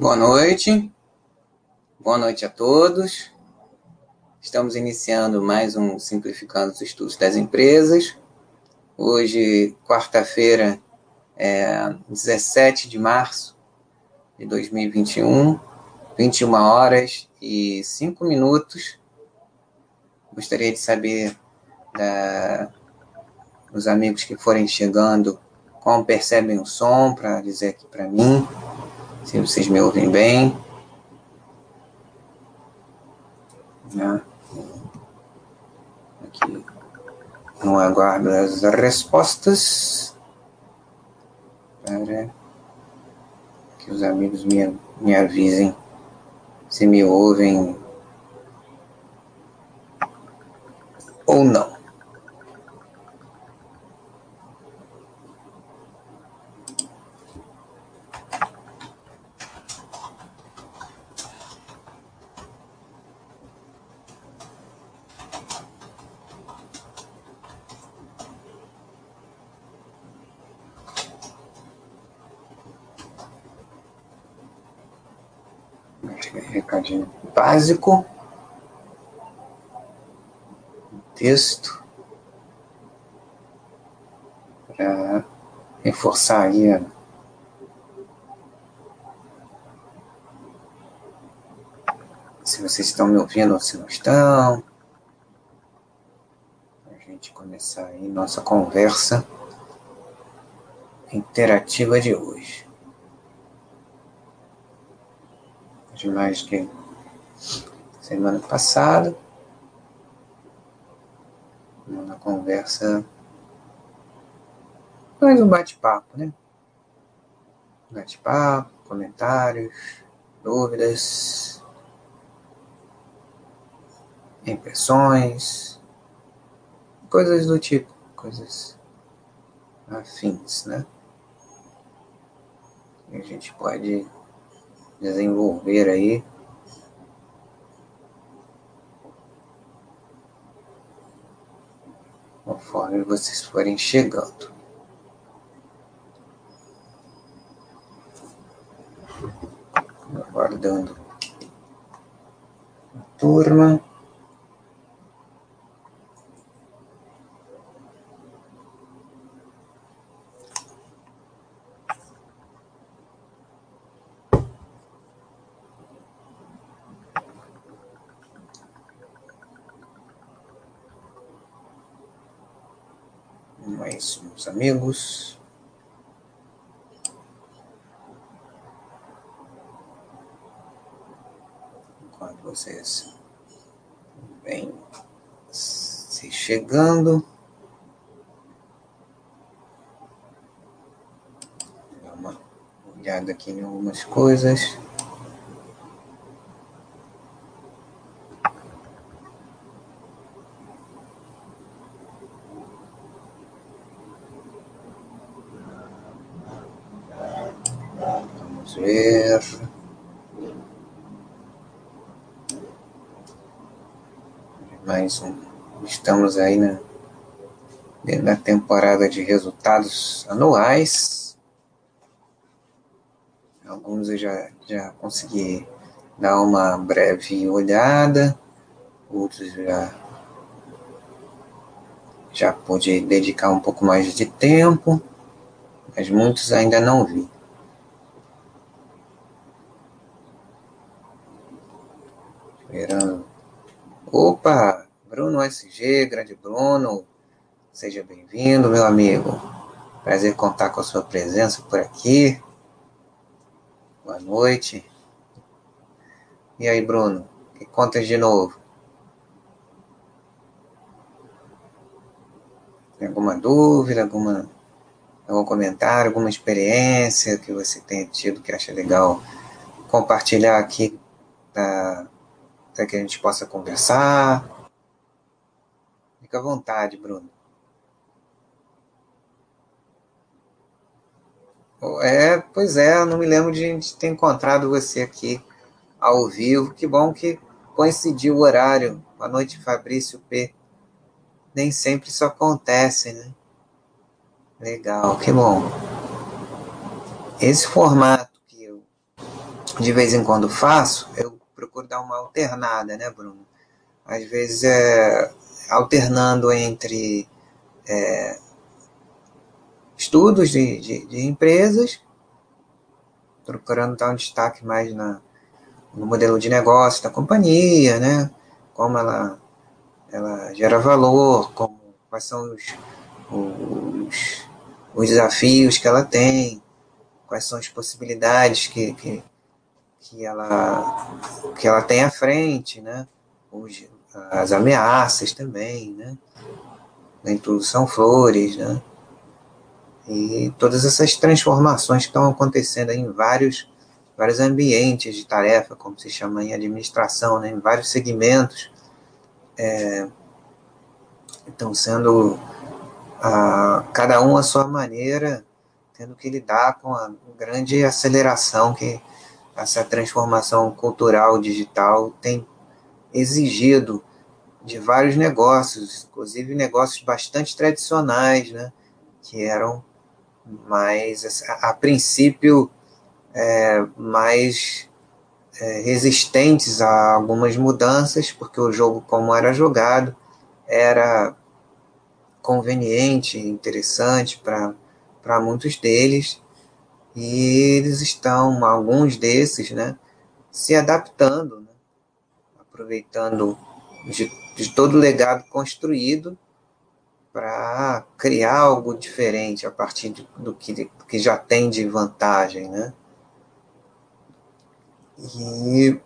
Boa noite. Boa noite a todos. Estamos iniciando mais um Simplificando os Estudos das Empresas. Hoje, quarta-feira, é 17 de março de 2021, 21 horas e 5 minutos. Gostaria de saber da, dos amigos que forem chegando como percebem o som, para dizer aqui para mim, se vocês me ouvem bem. Né? Aqui, não aguardo as respostas para que os amigos me, me avisem se me ouvem ou não. Básico. Texto. Para reforçar aí a se vocês estão me ouvindo ou se não estão. A gente começar aí nossa conversa interativa de hoje. De mais que semana passada. Uma conversa. Mais um bate-papo, né? Bate-papo, comentários, dúvidas, impressões, coisas do tipo, coisas afins, né? E a gente pode desenvolver aí conforme vocês forem chegando. Aguardando a turma. Meus amigos. Enquanto vocês vêm se chegando. Dar uma olhada aqui em algumas coisas. Vamos ver. Estamos aí na, na temporada de resultados anuais. Alguns eu já, já consegui dar uma breve olhada, outros já já pude dedicar um pouco mais de tempo, mas muitos ainda não vi. Esperando. Opa! Bruno SG, grande Bruno, seja bem-vindo, meu amigo. Prazer contar com a sua presença por aqui. Boa noite. E aí, Bruno, que contas de novo? Tem alguma dúvida, alguma, algum comentário, alguma experiência que você tenha tido que acha legal compartilhar aqui para que a gente possa conversar? Fica à vontade, Bruno. É, pois é, não me lembro de a gente ter encontrado você aqui ao vivo. Que bom que coincidiu o horário. Boa noite, Fabrício P. Nem sempre isso acontece, né? Legal, que bom. Esse formato que eu de vez em quando faço, eu procuro dar uma alternada, né, Bruno? Às vezes é alternando entre é, estudos de, de, de, empresas, procurando dar um destaque mais na, no modelo de negócio da companhia, né? Como ela, ela gera valor, como, quais são os, os, os desafios que ela tem, quais são as possibilidades que, que, que, ela, que ela tem à frente, né? Os, as ameaças também, né? Tudo são flores, né? E todas essas transformações que estão acontecendo em vários, vários ambientes de tarefa, como se chama em administração, né? em vários segmentos, é, estão sendo a, cada um à sua maneira, tendo que lidar com a grande aceleração que essa transformação cultural digital tem exigido de vários negócios, inclusive negócios bastante tradicionais, né, que eram mais, a, princípio, é, mais é, resistentes a algumas mudanças, porque o jogo, como era jogado, era conveniente, interessante para muitos deles, e eles estão, alguns desses, né, se adaptando, aproveitando de, de todo o legado construído para criar algo diferente a partir de, do, que, do que já tem de vantagem, né? E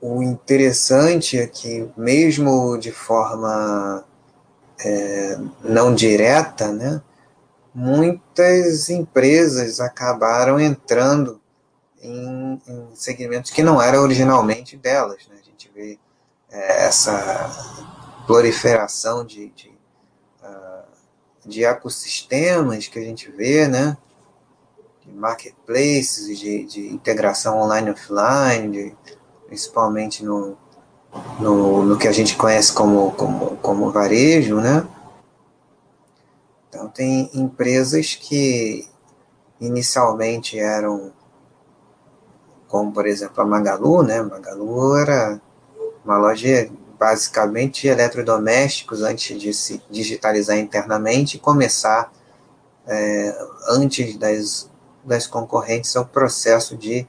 o interessante é que, mesmo de forma é, não direta, né, muitas empresas acabaram entrando em, em segmentos que não eram originalmente delas. Né? A gente vê é, essa proliferação de, de, uh, de ecossistemas que a gente vê, né? de marketplaces, de, de integração online e offline, de, principalmente no, no, no que a gente conhece como, como, como varejo, né? Então, tem empresas que inicialmente eram, como por exemplo a Magalu, né? Magalu era uma loja basicamente de eletrodomésticos antes de se digitalizar internamente e começar, é, antes das, das concorrentes, o processo de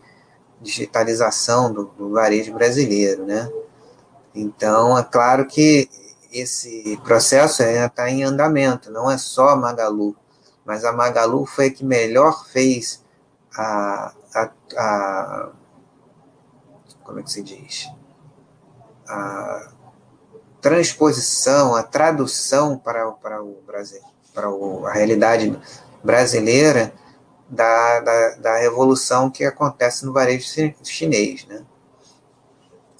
digitalização do, do varejo brasileiro, né? Então, é claro que esse processo ainda está em andamento, não é só a Magalu, mas a Magalu foi a que melhor fez a, a, a como é que se diz? A transposição, a tradução para, para o Brasil, para o, a realidade brasileira da, da, da revolução que acontece no varejo chinês, né?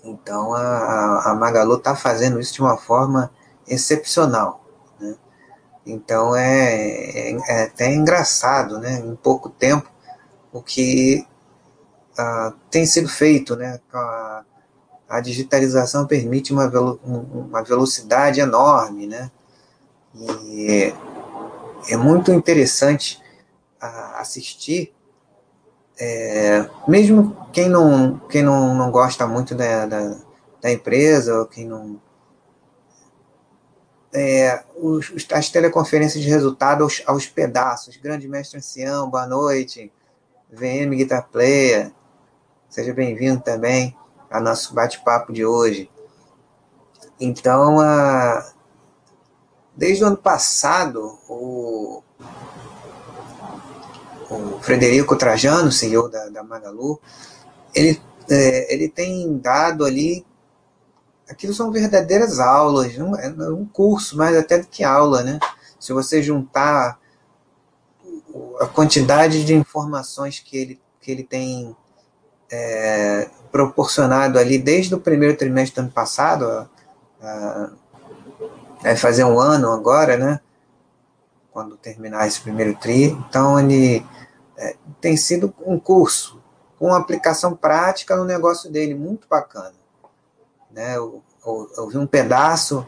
Então a, a Magalu está fazendo isso de uma forma excepcional. Né? Então é, é, é, até engraçado, né? em pouco tempo, o que uh, tem sido feito. Né? A, a digitalização permite uma, velo, uma velocidade enorme. Né? E é muito interessante uh, assistir é, mesmo quem não, quem não, não gosta muito da, da, da empresa, ou quem não. É, os, as teleconferências de resultado aos, aos pedaços. Grande mestre ancião, boa noite. VM Guitar Player, seja bem-vindo também ao nosso bate-papo de hoje. Então, a, desde o ano passado, o, o Frederico Trajano, CEO da, da Magalu, ele, é, ele tem dado ali. Aquilo são verdadeiras aulas, um, é um curso mais até do que aula, né? Se você juntar a quantidade de informações que ele, que ele tem é, proporcionado ali desde o primeiro trimestre do ano passado, a, vai fazer um ano agora, né? Quando terminar esse primeiro tri. Então, ele é, tem sido um curso com aplicação prática no negócio dele, muito bacana. Né? Eu, eu, eu, vi um pedaço,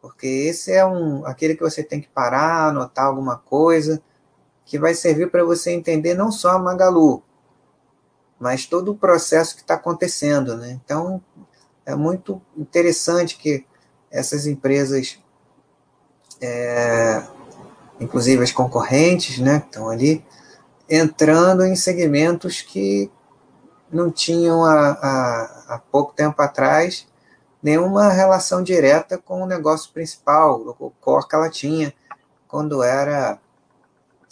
porque esse é um aquele que você tem que parar, anotar alguma coisa, que vai servir para você entender não só a Magalu, mas todo o processo que está acontecendo. Né? Então, é muito interessante que essas empresas, é, inclusive as concorrentes, né, estão ali, entrando em segmentos que não tinham há pouco tempo atrás nenhuma relação direta com o negócio principal, o core que ela tinha quando era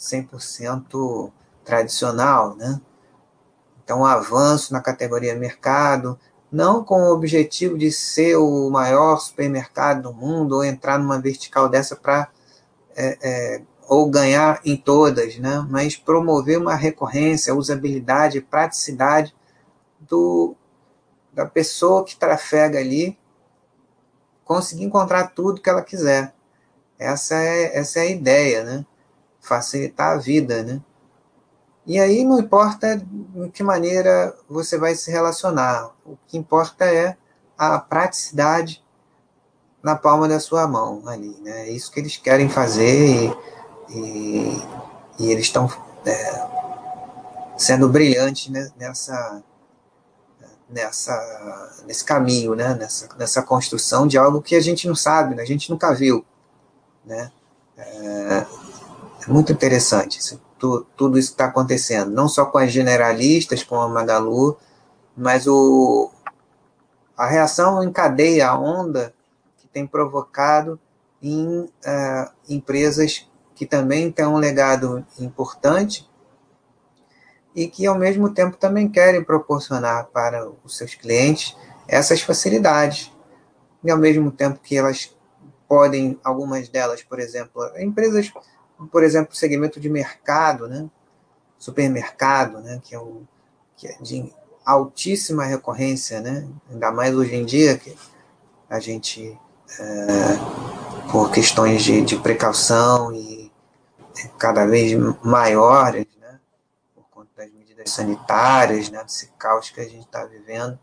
100% tradicional, né? Então, um avanço na categoria mercado, não com o objetivo de ser o maior supermercado do mundo ou entrar numa vertical dessa para é, é, ou ganhar em todas, né? mas promover uma recorrência, usabilidade, praticidade do, da pessoa que trafega ali conseguir encontrar tudo que ela quiser. Essa é, essa é a ideia, né? Facilitar a vida, né? E aí não importa de que maneira você vai se relacionar. O que importa é a praticidade na palma da sua mão ali, né? É isso que eles querem fazer e, e, e eles estão é, sendo brilhantes nessa nessa nesse caminho, né? Nessa, nessa construção de algo que a gente não sabe, né? a gente nunca viu, né? É muito interessante isso, tu, tudo isso que está acontecendo, não só com as generalistas, com a Magalu, mas o, a reação em cadeia, a onda que tem provocado em uh, empresas que também têm um legado importante e que, ao mesmo tempo, também querem proporcionar para os seus clientes essas facilidades. E, ao mesmo tempo que elas podem, algumas delas, por exemplo, empresas, por exemplo, segmento de mercado, né? supermercado, né? que, é um, que é de altíssima recorrência, né? ainda mais hoje em dia, que a gente, é, por questões de, de precaução e cada vez maiores, sanitárias, né, desse caos que a gente está vivendo,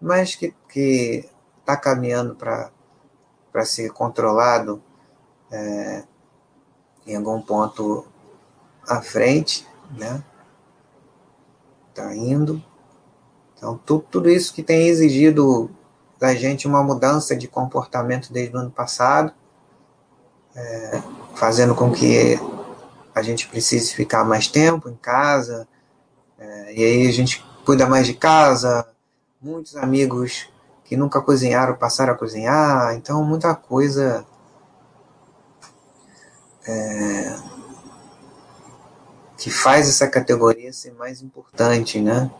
mas que está caminhando para ser controlado é, em algum ponto à frente, né? Está indo. Então, tudo, tudo isso que tem exigido da gente uma mudança de comportamento desde o ano passado, é, fazendo com que a gente precise ficar mais tempo em casa, é, e aí a gente cuida mais de casa, muitos amigos que nunca cozinharam passaram a cozinhar, então muita coisa é, que faz essa categoria ser mais importante, né,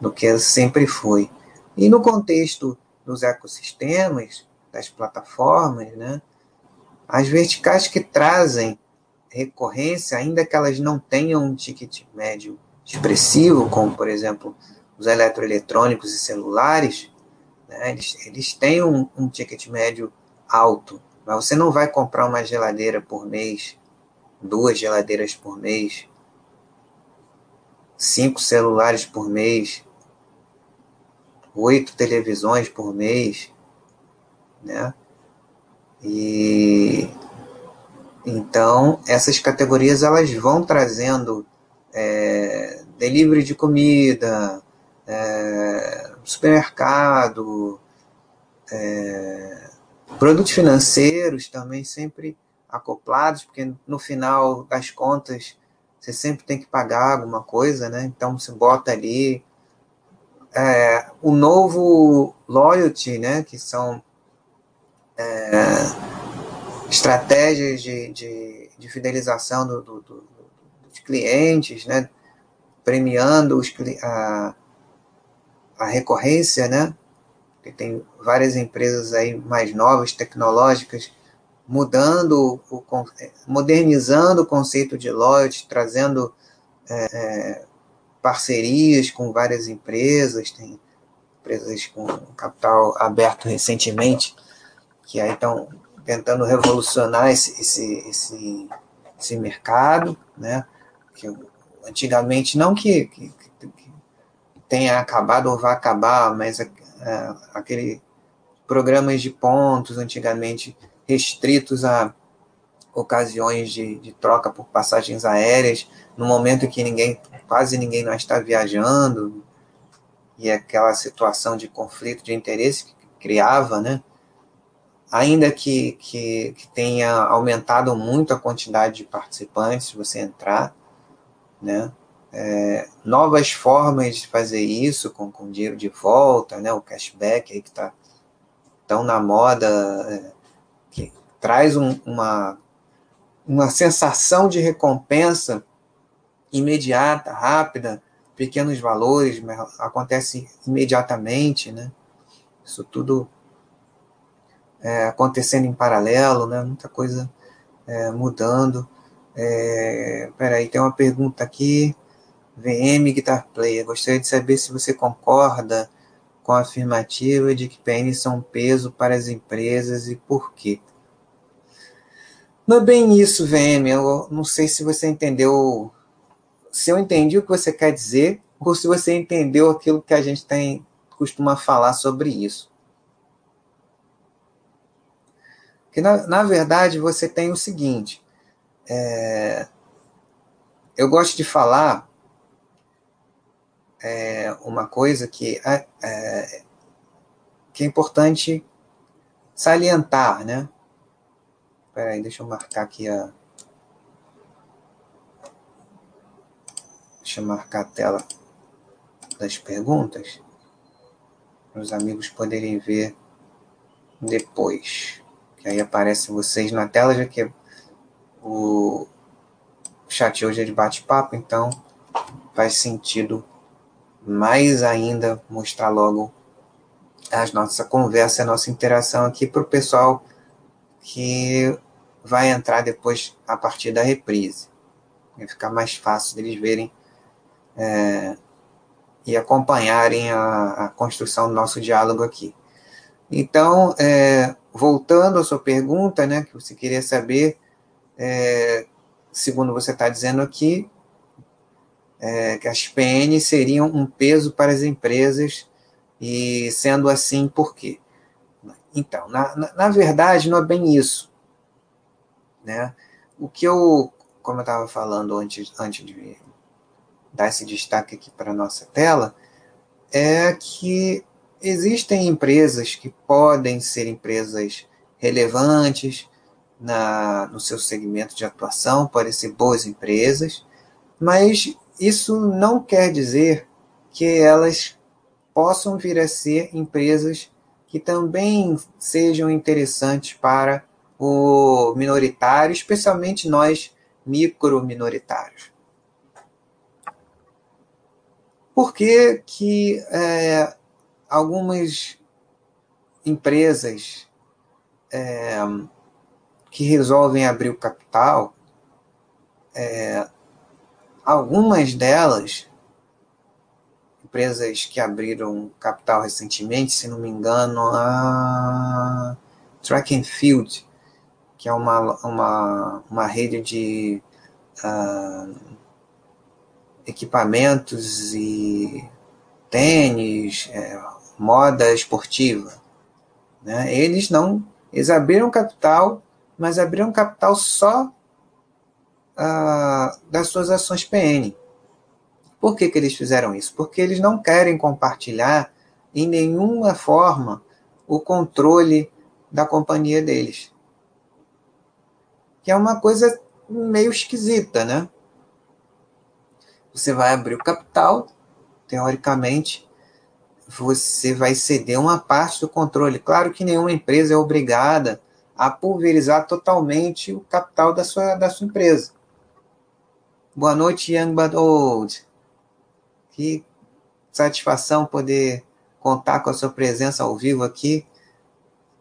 do que sempre foi. E no contexto dos ecossistemas, das plataformas, né, as verticais que trazem recorrência, ainda que elas não tenham um ticket médio expressivo, como por exemplo os eletroeletrônicos e celulares, né, eles, eles têm um, um ticket médio alto, mas você não vai comprar uma geladeira por mês, duas geladeiras por mês, cinco celulares por mês, oito televisões por mês, né? E então essas categorias elas vão trazendo é, delivery de comida, é, supermercado, é, produtos financeiros também sempre acoplados, porque no final das contas você sempre tem que pagar alguma coisa, né? Então você bota ali é, o novo loyalty, né? Que são é, estratégias de, de, de fidelização do, do, do clientes, né? premiando os, a, a recorrência, né? Tem várias empresas aí mais novas, tecnológicas, mudando, o, modernizando o conceito de loyalty, trazendo é, é, parcerias com várias empresas, tem empresas com capital aberto recentemente, que aí estão tentando revolucionar esse, esse, esse, esse mercado, né? que antigamente, não que, que, que tenha acabado ou vá acabar, mas é, aquele programas de pontos antigamente restritos a ocasiões de, de, troca por passagens aéreas, no momento em que ninguém, quase ninguém mais está viajando, e aquela situação de conflito de interesse que criava, né? Ainda que, que, que tenha aumentado muito a quantidade de participantes, se você entrar, né? É, novas formas de fazer isso com, com dinheiro de volta, né? O cashback aí que está tão na moda, é, que traz um, uma, uma sensação de recompensa imediata, rápida, pequenos valores, acontece imediatamente, né? Isso tudo é, acontecendo em paralelo, né? Muita coisa é, mudando. É, peraí, tem uma pergunta aqui. VM Guitar Player. Gostaria de saber se você concorda com a afirmativa de que PN são um peso para as empresas e por quê. Não é bem isso, VM. Eu não sei se você entendeu se eu entendi o que você quer dizer ou se você entendeu aquilo que a gente tem costuma falar sobre isso. Que na, na verdade você tem o seguinte: é, eu gosto de falar é, uma coisa que é, é, que é importante salientar, né? Peraí, deixa eu marcar aqui a, Deixa eu marcar a tela das perguntas para os amigos poderem ver depois. Que aí aparece vocês na tela, já que o chat hoje é de bate-papo, então faz sentido mais ainda mostrar logo a nossa conversa, a nossa interação aqui para o pessoal que vai entrar depois a partir da reprise. Vai ficar mais fácil deles verem é, e acompanharem a, a, construção do nosso diálogo aqui. Então, é, voltando à sua pergunta, né, que você queria saber, é, segundo você está dizendo aqui, é, que as PN seriam um peso para as empresas, e sendo assim, por quê? Então, na, na, na verdade, não é bem isso. Né? O que eu, como eu estava falando antes, antes de dar esse destaque aqui para a nossa tela, é que existem empresas que podem ser empresas relevantes na, no seu segmento de atuação, podem ser boas empresas, mas isso não quer dizer que elas possam vir a ser empresas que também sejam interessantes para o minoritário, especialmente nós micro minoritários. Por que, que é, algumas empresas é, que resolvem abrir o capital, é, algumas delas, empresas que abriram capital recentemente, se não me engano, a Track and Field, que é uma, uma, uma rede de uh, equipamentos e tênis, é, moda esportiva. Né? Eles não, eles abriram capital, mas abriram capital só das suas ações PN. Por que, que eles fizeram isso? Porque eles não querem compartilhar em nenhuma forma o controle da companhia deles. Que é uma coisa meio esquisita, né? Você vai abrir o capital, teoricamente, você vai ceder uma parte do controle. Claro que nenhuma empresa é obrigada a pulverizar totalmente o capital da sua, da sua empresa. Boa noite, Young But Old. Que satisfação poder contar com a sua presença ao vivo aqui.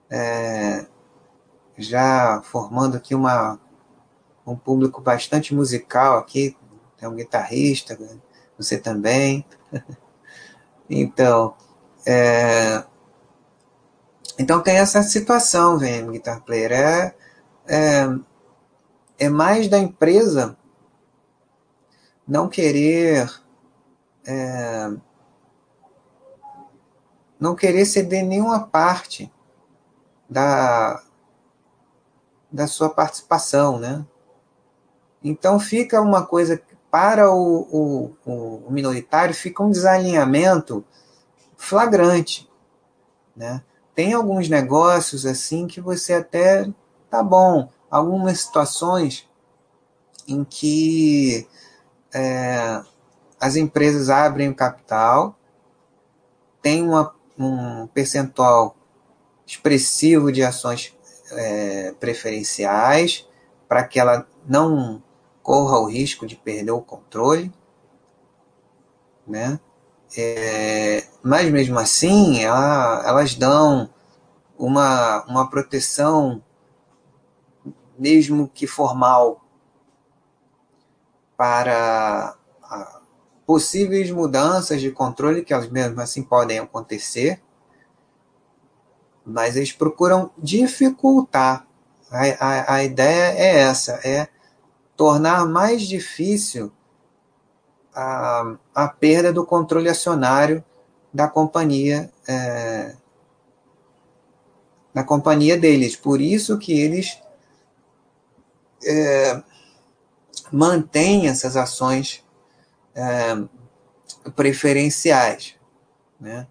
É, já formando aqui uma, um público bastante musical aqui, tem um guitarrista, você também. então, é, então tem essa situação, VM Guitar Player. É, é, é mais da empresa não querer é, não querer ceder nenhuma parte da, da sua participação, né? Então fica uma coisa para o, o, o minoritário fica um desalinhamento flagrante, né? Tem alguns negócios assim que você até tá bom, algumas situações em que é, as empresas abrem o capital, tem uma, um percentual expressivo de ações é, preferenciais para que ela não corra o risco de perder o controle, né? É, mas mesmo assim, ela, elas dão uma, uma proteção, mesmo que formal, para possíveis mudanças de controle que mesmo assim podem acontecer, mas eles procuram dificultar. A, a, a ideia é essa, é tornar mais difícil a, a perda do controle acionário da companhia é, da companhia deles. Por isso que eles é, mantêm essas ações é, preferenciais. Né?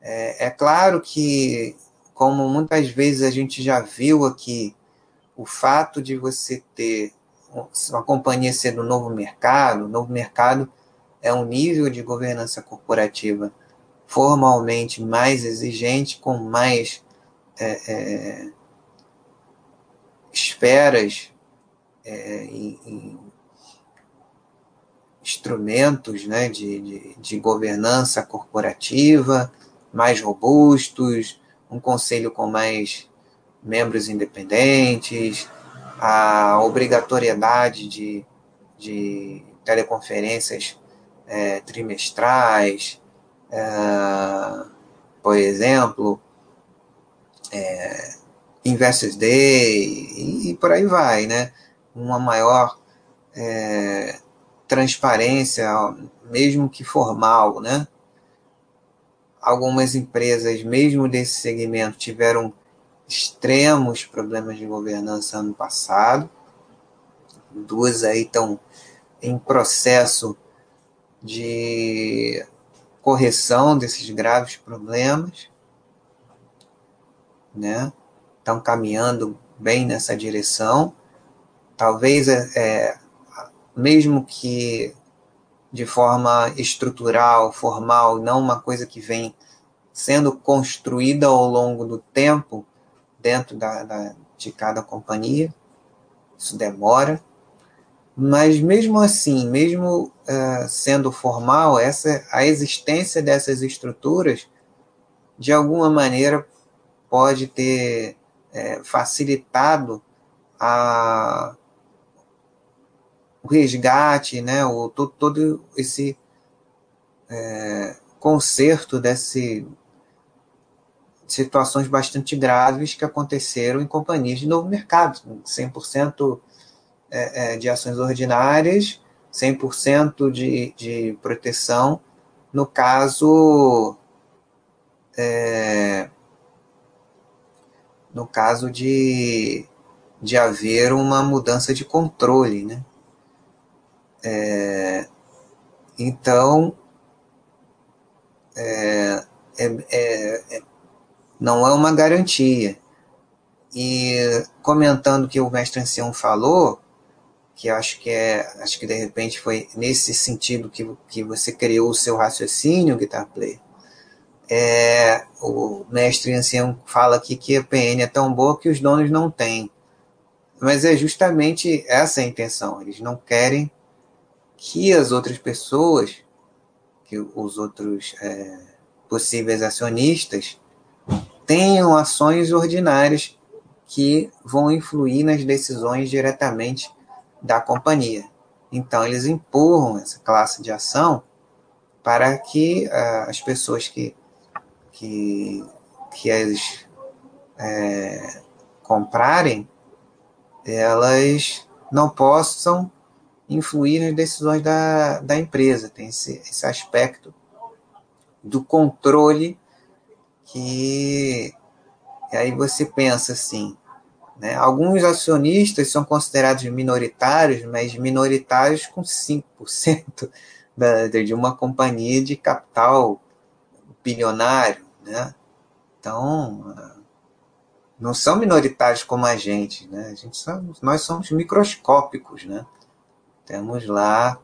É, é claro que, como muitas vezes a gente já viu aqui, o fato de você ter uma companhia ser do novo mercado, o novo mercado é um nível de governança corporativa formalmente mais exigente, com mais é, é, esferas é, e, e, instrumentos né, de, de, de governança corporativa mais robustos, um conselho com mais membros independentes, a obrigatoriedade de, de teleconferências é, trimestrais, é, por exemplo, é, Investors Day e, e, por aí vai, né? Uma maior é, transparência, mesmo que formal, né? Algumas empresas, mesmo desse segmento, tiveram extremos problemas de governança ano passado. Duas aí estão em processo de correção desses graves problemas, né? Estão caminhando bem nessa direção. Talvez, é, é, mesmo que de forma estrutural, formal, não uma coisa que vem sendo construída ao longo do tempo dentro da, da de cada companhia. Isso demora. Mas mesmo assim, mesmo uh, sendo formal, essa, a existência dessas estruturas, de alguma maneira, pode ter é, facilitado a, o resgate, né, o, todo, todo esse é, conserto desse situações bastante graves que aconteceram em companhias de novo mercado, 100% é, é, de ações ordinárias, 100% de, de proteção, no caso é, no caso de, de haver uma mudança de controle, né? É, então, é, é, é não é uma garantia. E comentando o que o mestre ancião falou, que acho que é, acho que de repente foi nesse sentido que, que você criou o seu raciocínio, Guitar Player. É, o mestre ancião fala aqui que a PN é tão boa que os donos não têm. Mas é justamente essa a intenção. Eles não querem que as outras pessoas, que os outros é, possíveis acionistas, tenham ações ordinárias que vão influir nas decisões diretamente da companhia. Então, eles empurram essa classe de ação para que uh, as pessoas que, que, que eles é, comprarem, elas não possam influir nas decisões da, da empresa. Tem esse, esse aspecto do controle que aí você pensa assim, né? Alguns acionistas são considerados minoritários, mas minoritários com 5% da, de uma companhia de capital bilionário, né? Então, não são minoritários como a gente, né? A gente somos, nós somos microscópicos, né? Temos lá,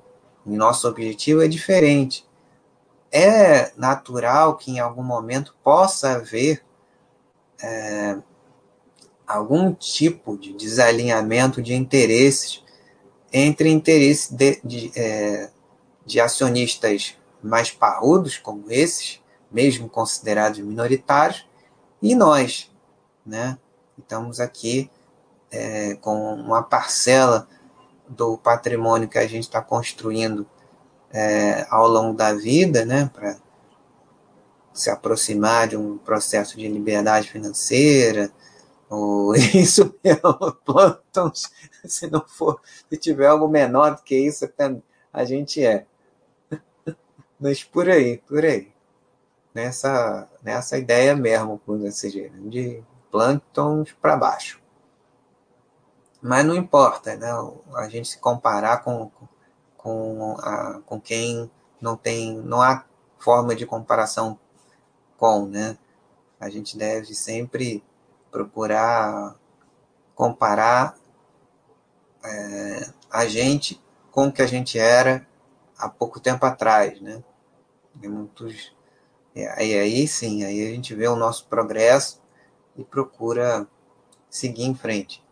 o nosso objetivo é diferente. É natural que em algum momento possa haver é, algum tipo de desalinhamento de interesses entre interesses de, de, é, de acionistas mais parrudos, como esses, mesmo considerados minoritários, e nós, né? Estamos aqui é, com uma parcela do patrimônio que a gente está construindo é, ao longo da vida, né? Para se aproximar de um processo de liberdade financeira, ou isso mesmo, plânctons, se não for, se tiver algo menor do que isso, a gente é. Mas por aí, por aí. Nessa, nessa ideia mesmo, desse jeito, de plânctons para baixo. Mas não importa, né? A gente se comparar com, com, a, com quem não tem, não há forma de comparação com, né? A gente deve sempre procurar comparar é, a gente com o que a gente era há pouco tempo atrás, né? E muitos, e aí sim, aí a gente vê o nosso progresso e procura seguir em frente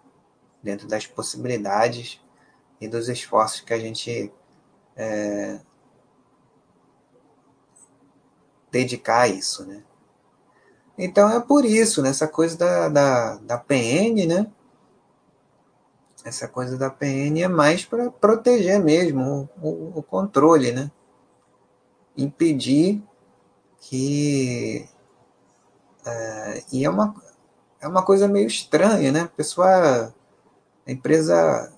dentro das possibilidades e dos esforços que a gente é, dedicar a isso, né? Então é por isso, né, coisa da, da, da PN, né? Essa coisa da PN é mais para proteger mesmo o, o, o, controle, né? Impedir que. É, e é uma, é uma coisa meio estranha, né? A pessoa. A empresa.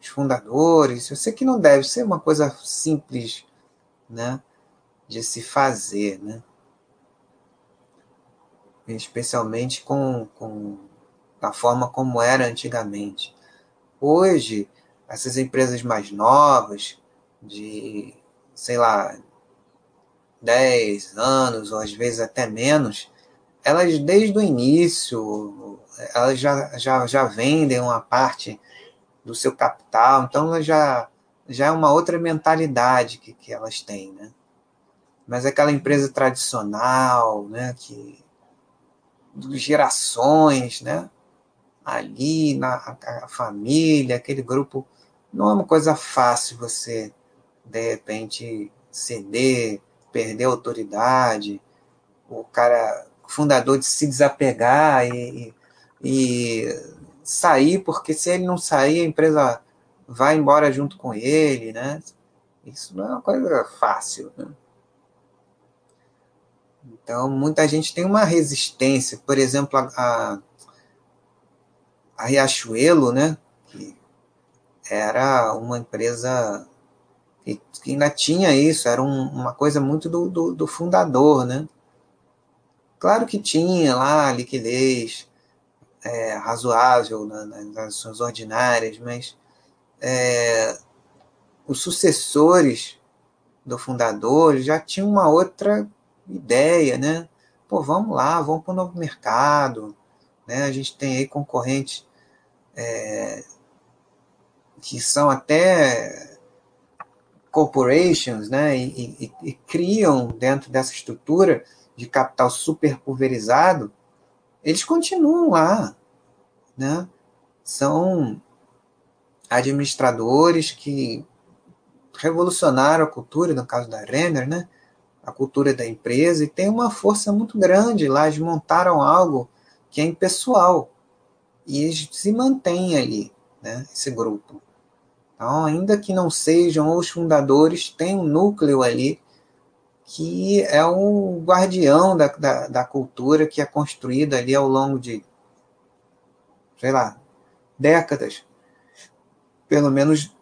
Os fundadores. Eu sei que não deve ser uma coisa simples, né? De se fazer, né? especialmente com, com a forma como era antigamente. Hoje, essas empresas mais novas, de, sei lá, 10 anos, ou às vezes até menos, elas desde o início, elas já, já, já vendem uma parte do seu capital, então elas já, já é uma outra mentalidade que, que elas têm, né? Mas aquela empresa tradicional, né, que gerações, né? Ali na a, família, aquele grupo, não é uma coisa fácil você de repente ceder, perder autoridade, o cara fundador de se desapegar e, e sair, porque se ele não sair, a empresa vai embora junto com ele, né? Isso não é uma coisa fácil. Né? Então, muita gente tem uma resistência. Por exemplo, a, a Riachuelo, né, que era uma empresa que, que ainda tinha isso, era um, uma coisa muito do, do, do, fundador, né? Claro que tinha lá liquidez é, razoável nas ações ordinárias, mas é, os sucessores do fundador já tinham uma outra ideia, né? Pô, vamos lá, vamos para o novo mercado, né? A gente tem aí concorrentes é, que são até corporations, né? E, e, e, criam dentro dessa estrutura de capital super pulverizado, eles continuam lá, né? São administradores que revolucionaram a cultura, no caso da Renner, né? a cultura da empresa e tem uma força muito grande lá. Eles montaram algo que é impessoal e eles se mantêm ali, né, esse grupo. Então, ainda que não sejam os fundadores, tem um núcleo ali que é o guardião da, da, da cultura que é construída ali ao longo de, sei lá, décadas. Pelo menos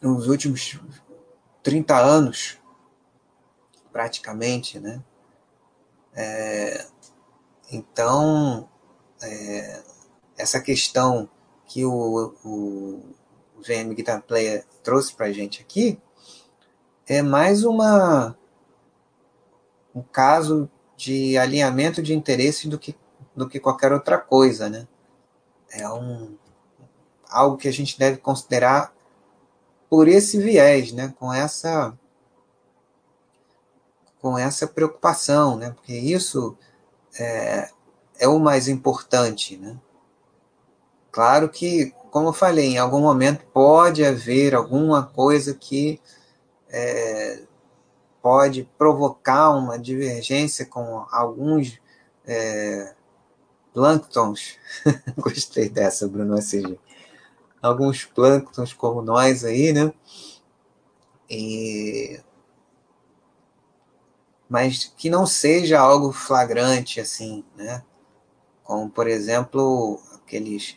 nos últimos 30 anos, praticamente, né? É, então, é, essa questão que o, o, o VM Guitar Player trouxe para a gente aqui é mais uma um caso de alinhamento de interesse do que, do que qualquer outra coisa, né? É um, algo que a gente deve considerar por esse viés, né? Com essa com essa preocupação, né? Porque isso é, é o mais importante, né? Claro que, como eu falei, em algum momento pode haver alguma coisa que é, pode provocar uma divergência com alguns é, plânctons. Gostei dessa, Bruno, ou alguns plânctons como nós aí, né? E mas que não seja algo flagrante assim, né? Como, por exemplo, aqueles.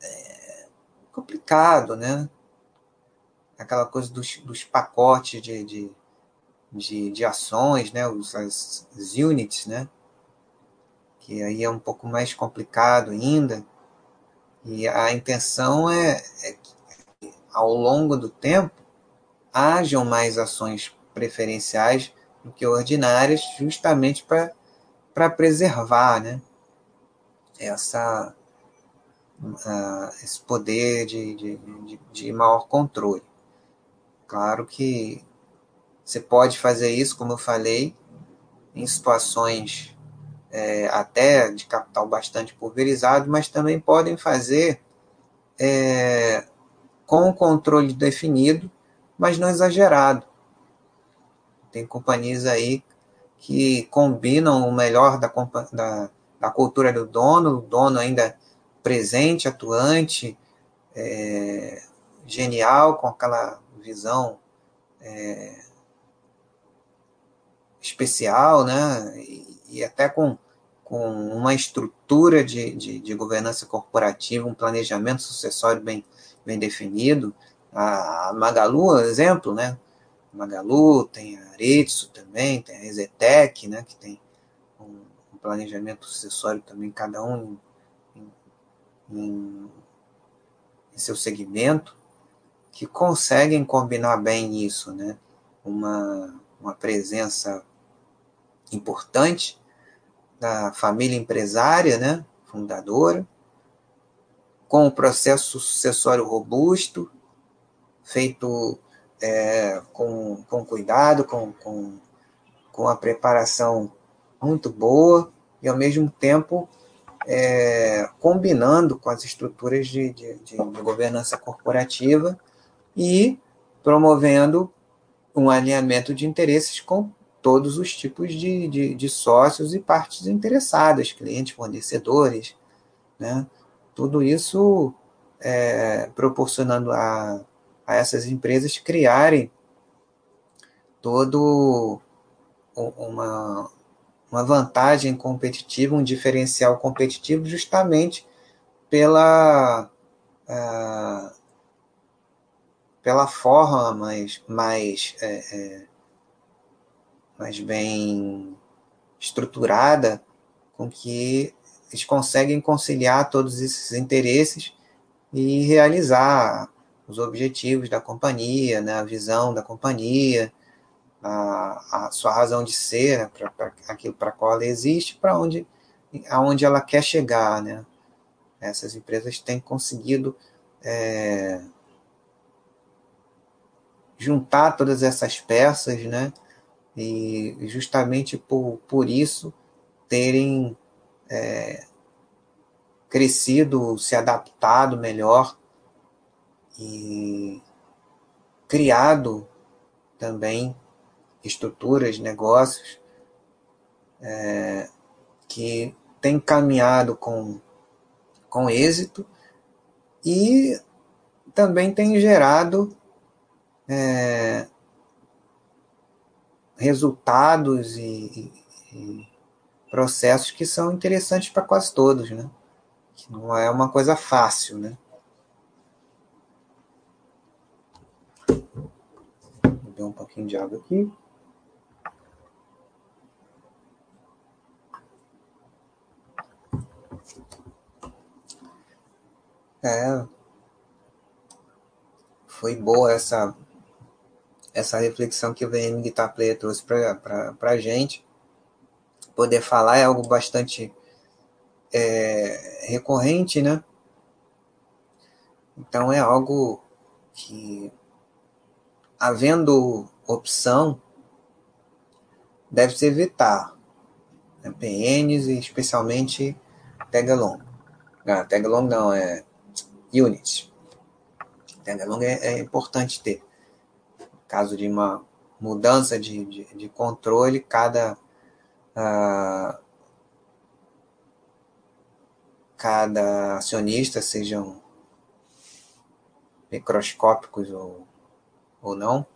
É, complicado, né? Aquela coisa dos, dos pacotes de, de, de, de ações, né? Os, as, units, né? Que aí é um pouco mais complicado ainda. E a intenção é, é que, ao longo do tempo, hajam mais ações preferenciais do que ordinárias, justamente para preservar né, essa, uh, esse poder de, de, de, de maior controle. Claro que você pode fazer isso, como eu falei, em situações é, até de capital bastante pulverizado, mas também podem fazer é, com o controle definido, mas não exagerado. Tem companhias aí que combinam o melhor da, da, da cultura do dono, o dono ainda presente, atuante, é, genial, com aquela visão é, especial, né? E, e, até com, com uma estrutura de, de, de, governança corporativa, um planejamento sucessório bem, bem definido. A Magalu, exemplo, né? Magalu, tem a Aretsu também, tem a Exetec, né, que tem um, um planejamento sucessório também, cada um em, em, em, seu segmento, que conseguem combinar bem isso, né? Uma, uma presença importante da família empresária, né, fundadora, com o processo sucessório robusto, feito é, com, com cuidado, com, com, com a preparação muito boa e, ao mesmo tempo, é, combinando com as estruturas de, de, de, governança corporativa e promovendo um alinhamento de interesses com todos os tipos de, de, de sócios e partes interessadas, clientes, fornecedores, né? tudo isso é, proporcionando a a essas empresas criarem todo uma, uma vantagem competitiva, um diferencial competitivo, justamente pela, uh, pela forma mais, mais, é, é, mais bem estruturada com que eles conseguem conciliar todos esses interesses e realizar os objetivos da companhia, né, a visão da companhia, a, a sua razão de ser, né, para aquilo para qual ela existe, para onde, aonde ela quer chegar, né? Essas empresas têm conseguido é, juntar todas essas peças, né? E justamente por, por isso terem é, crescido, se adaptado melhor e criado também estruturas, negócios é, que têm caminhado com, com êxito e também tem gerado é, resultados e, e, processos que são interessantes para quase todos, né? Que não é uma coisa fácil, né? beber um pouquinho de água aqui. É, foi boa essa essa reflexão que o VM Guitar Player trouxe para a gente. Poder falar é algo bastante é, recorrente, né? Então é algo que, havendo opção, deve-se evitar né? PNs e especialmente tagalong. Ah, não, é units. Tagalong é, é importante ter. Caso de uma mudança de, de, de controle, cada uh, cada acionista, sejam microscópicos ou, ou não,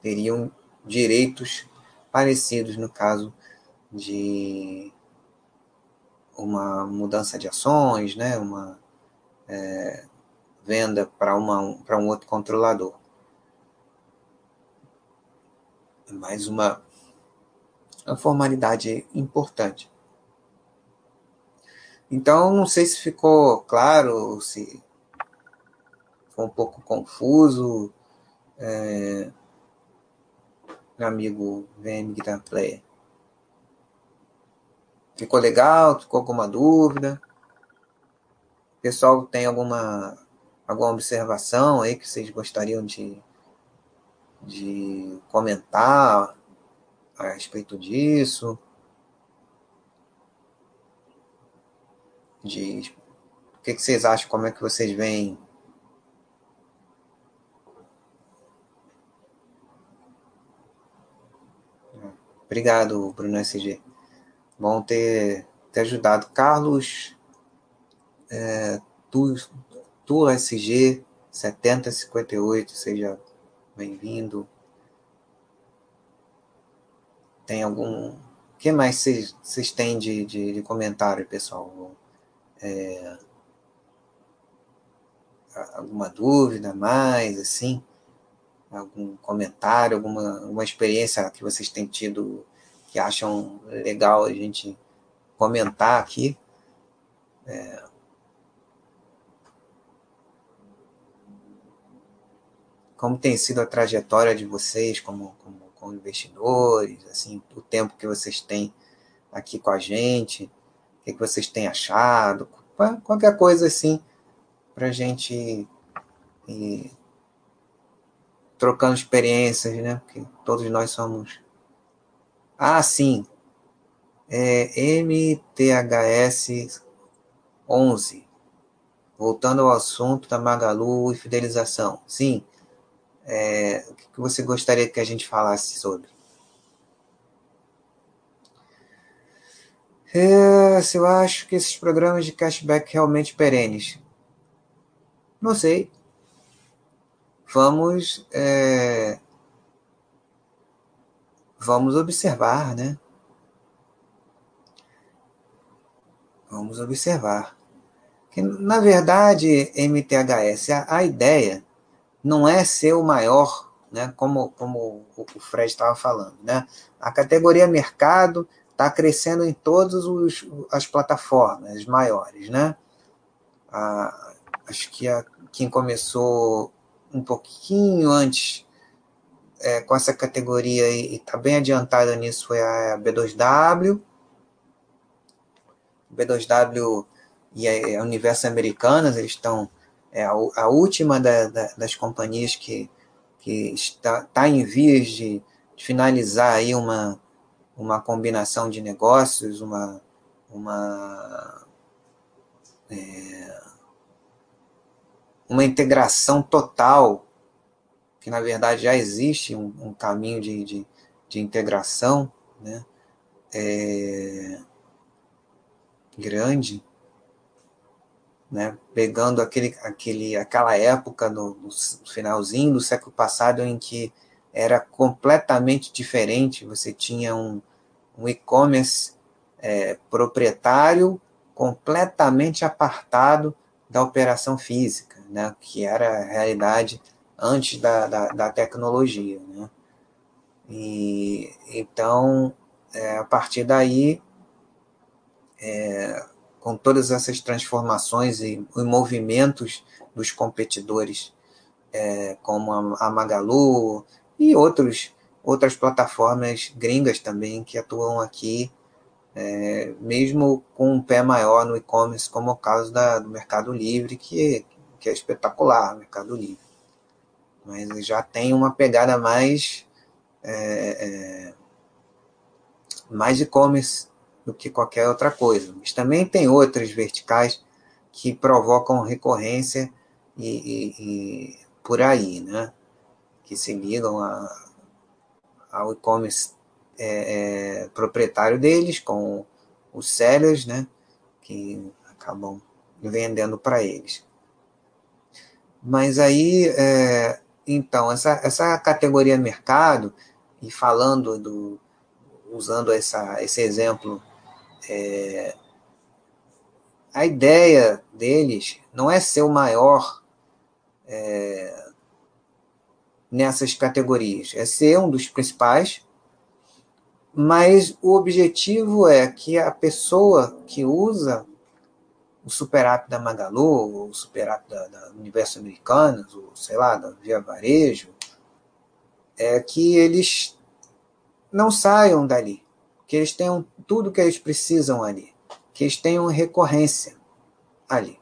teriam direitos parecidos no caso de uma mudança de ações, né, uma é, venda para um outro controlador. Mais uma, uma formalidade importante. Então, não sei se ficou claro, se foi um pouco confuso. É, meu amigo VM Guitar Player. Ficou legal? Ficou alguma dúvida? O pessoal tem alguma, alguma observação aí que vocês gostariam de, de comentar a respeito disso? De o que, que vocês acham? Como é que vocês veem Obrigado, Bruno SG. Bom ter, ter ajudado. Carlos, é, tu, tu SG 7058, seja bem-vindo. Tem algum. O que mais vocês têm de, de, de, comentário, pessoal? É, alguma dúvida mais, assim? algum comentário, alguma, alguma experiência que vocês têm tido que acham legal a gente comentar aqui. É, como tem sido a trajetória de vocês como, como, como, investidores, assim, o tempo que vocês têm aqui com a gente, o que, que vocês têm achado, qualquer coisa assim, para a gente ir trocando experiências, né? Porque todos nós somos. Ah, sim. É MTHS 11. Voltando ao assunto da Magalu e fidelização. Sim. É, o que você gostaria que a gente falasse sobre? É, se eu acho que esses programas de cashback realmente perenes. Não sei vamos é, vamos observar, né? Vamos observar. Que, na verdade, MTHS, a, a ideia não é ser o maior, né? Como, como o Fred estava falando, né? A categoria mercado está crescendo em todas as plataformas maiores, né? A, acho que a, quem começou um pouquinho antes é, com essa categoria e está bem adiantada nisso foi a B2W. B2W e a Universo Americanas, eles estão. É a, a última da, da, das companhias que, que está, está em vias de, de, finalizar aí uma, uma combinação de negócios, uma, uma é, uma integração total, que na verdade já existe um, um caminho de, de, de, integração né, é, grande, né, pegando aquele, aquele, aquela época no, no finalzinho do século passado em que era completamente diferente, você tinha um, um e-commerce é, proprietário completamente apartado da operação física né, que era a realidade antes da, da, da tecnologia. Né? E, então, é, a partir daí, é, com todas essas transformações e, e movimentos dos competidores é, como a, a Magalu e outros, outras plataformas gringas também que atuam aqui, é, mesmo com um pé maior no e-commerce, como o caso da, do Mercado Livre, que, que é espetacular, o Mercado Livre. Mas já tem uma pegada mais, é, é mais e-commerce do que qualquer outra coisa. Mas também tem outras verticais que provocam recorrência e, e, e por aí, né? Que se ligam a, ao e-commerce é, é, proprietário deles, com os sellers, né? Que acabam vendendo para eles. Mas aí, é, então, essa, essa categoria mercado, e falando do, usando essa, esse exemplo, é, a ideia deles não é ser o maior é, nessas categorias, é ser um dos principais, mas o objetivo é que a pessoa que usa o Super App da Magalu, o Super App da, da Universo Americanas, ou sei lá, da Via Varejo, é que eles não saiam dali, que eles tenham tudo que eles precisam ali, que eles tenham recorrência ali,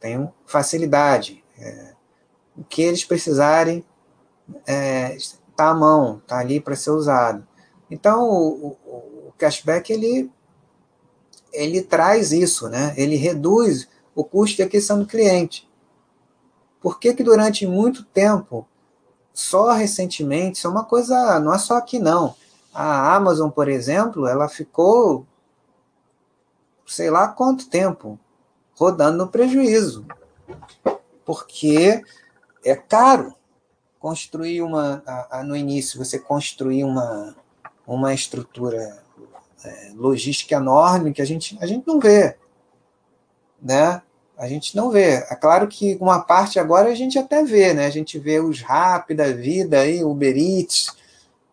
tenham facilidade, é, o que eles precisarem está é, tá à mão, está ali para ser usado. Então, o, o, o, cashback ele, ele traz isso, né? ele reduz o custo de aquisição do cliente. Por que, que durante muito tempo, só recentemente, isso é uma coisa, não é só aqui não, a Amazon, por exemplo, ela ficou sei lá quanto tempo rodando no prejuízo. Porque é caro construir uma. A, a, no início, você construir uma, uma estrutura é, logística enorme que a gente, a gente não vê. Né? A gente não vê. É claro que uma parte agora a gente até vê, né? A gente vê os rápida vida aí, Uber Eats,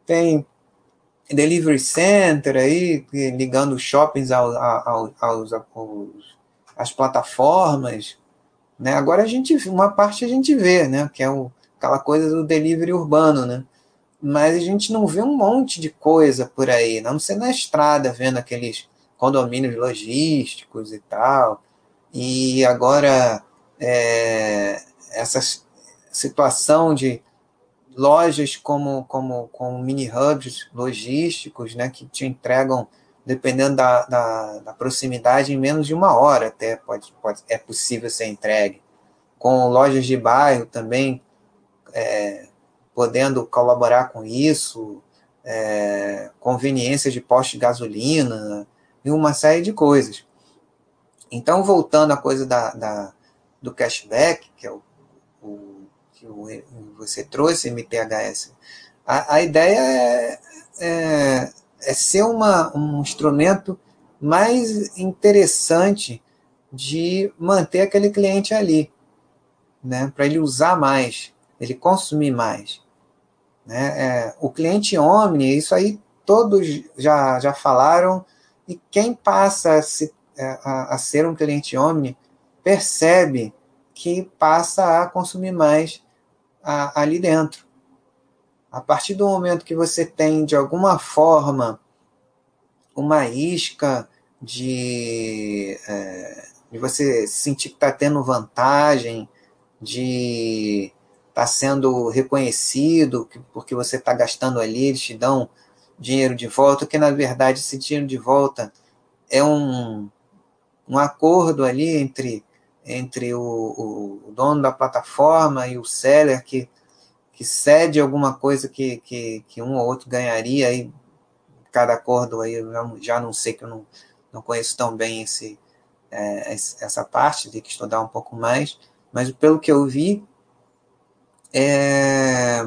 tem delivery center aí, ligando shoppings ao, ao, aos, aos, às plataformas. Né? Agora a gente, uma parte a gente vê, né? Que é o, aquela coisa do delivery urbano, né? Mas a gente não vê um monte de coisa por aí, não sei na estrada vendo aqueles condomínios logísticos e tal. E agora é, essa situação de lojas como, como, como mini hubs logísticos, né, que te entregam, dependendo da, da, da, proximidade, em menos de uma hora até pode, pode, é possível ser entregue. Com lojas de bairro também é, podendo colaborar com isso, é, conveniência de posto de gasolina e uma série de coisas. Então, voltando à coisa da, da do cashback, que é o que você trouxe, MTHS, a, a ideia é, é, é ser uma, um instrumento mais interessante de manter aquele cliente ali, né, para ele usar mais, ele consumir mais. Né? É, o cliente Omni, isso aí todos já, já falaram, e quem passa a, se, é, a, a ser um cliente Omni percebe que passa a consumir mais a, ali dentro. A partir do momento que você tem, de alguma forma, uma isca de, é, de você sentir que está tendo vantagem, de estar tá sendo reconhecido porque você está gastando ali, eles te dão dinheiro de volta, que na verdade esse dinheiro de volta é um, um acordo ali entre entre o, o, dono da plataforma e o seller que, que cede alguma coisa que, que, que um ou outro ganharia aí cada acordo aí eu já, não sei que eu não, não conheço tão bem esse, é, essa parte, tem que estudar um pouco mais, mas pelo que eu vi é,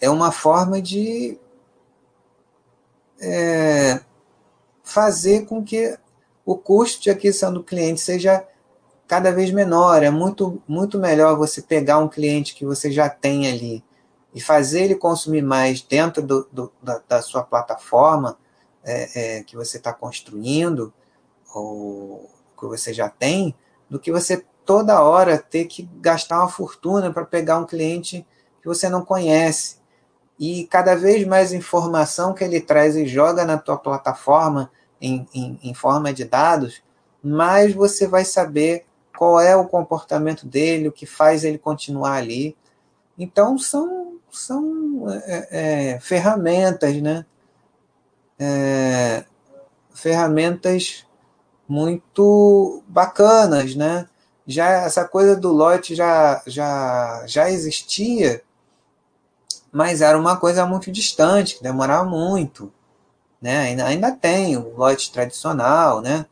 é uma forma de é, fazer com que o custo de aquisição do cliente seja cada vez menor. É muito, muito melhor você pegar um cliente que você já tem ali e fazer ele consumir mais dentro do, do, da, da, sua plataforma é, é, que você está construindo ou que você já tem, do que você toda hora ter que gastar uma fortuna para pegar um cliente que você não conhece. E cada vez mais informação que ele traz e joga na tua plataforma em, em, em forma de dados, mais você vai saber qual é o comportamento dele, o que faz ele continuar ali. Então, são, são é, é, ferramentas, né? É, ferramentas muito bacanas, né? Já essa coisa do lote já, já, já existia, mas era uma coisa muito distante, demorava muito. Né? Ainda, ainda tem o lote tradicional, né?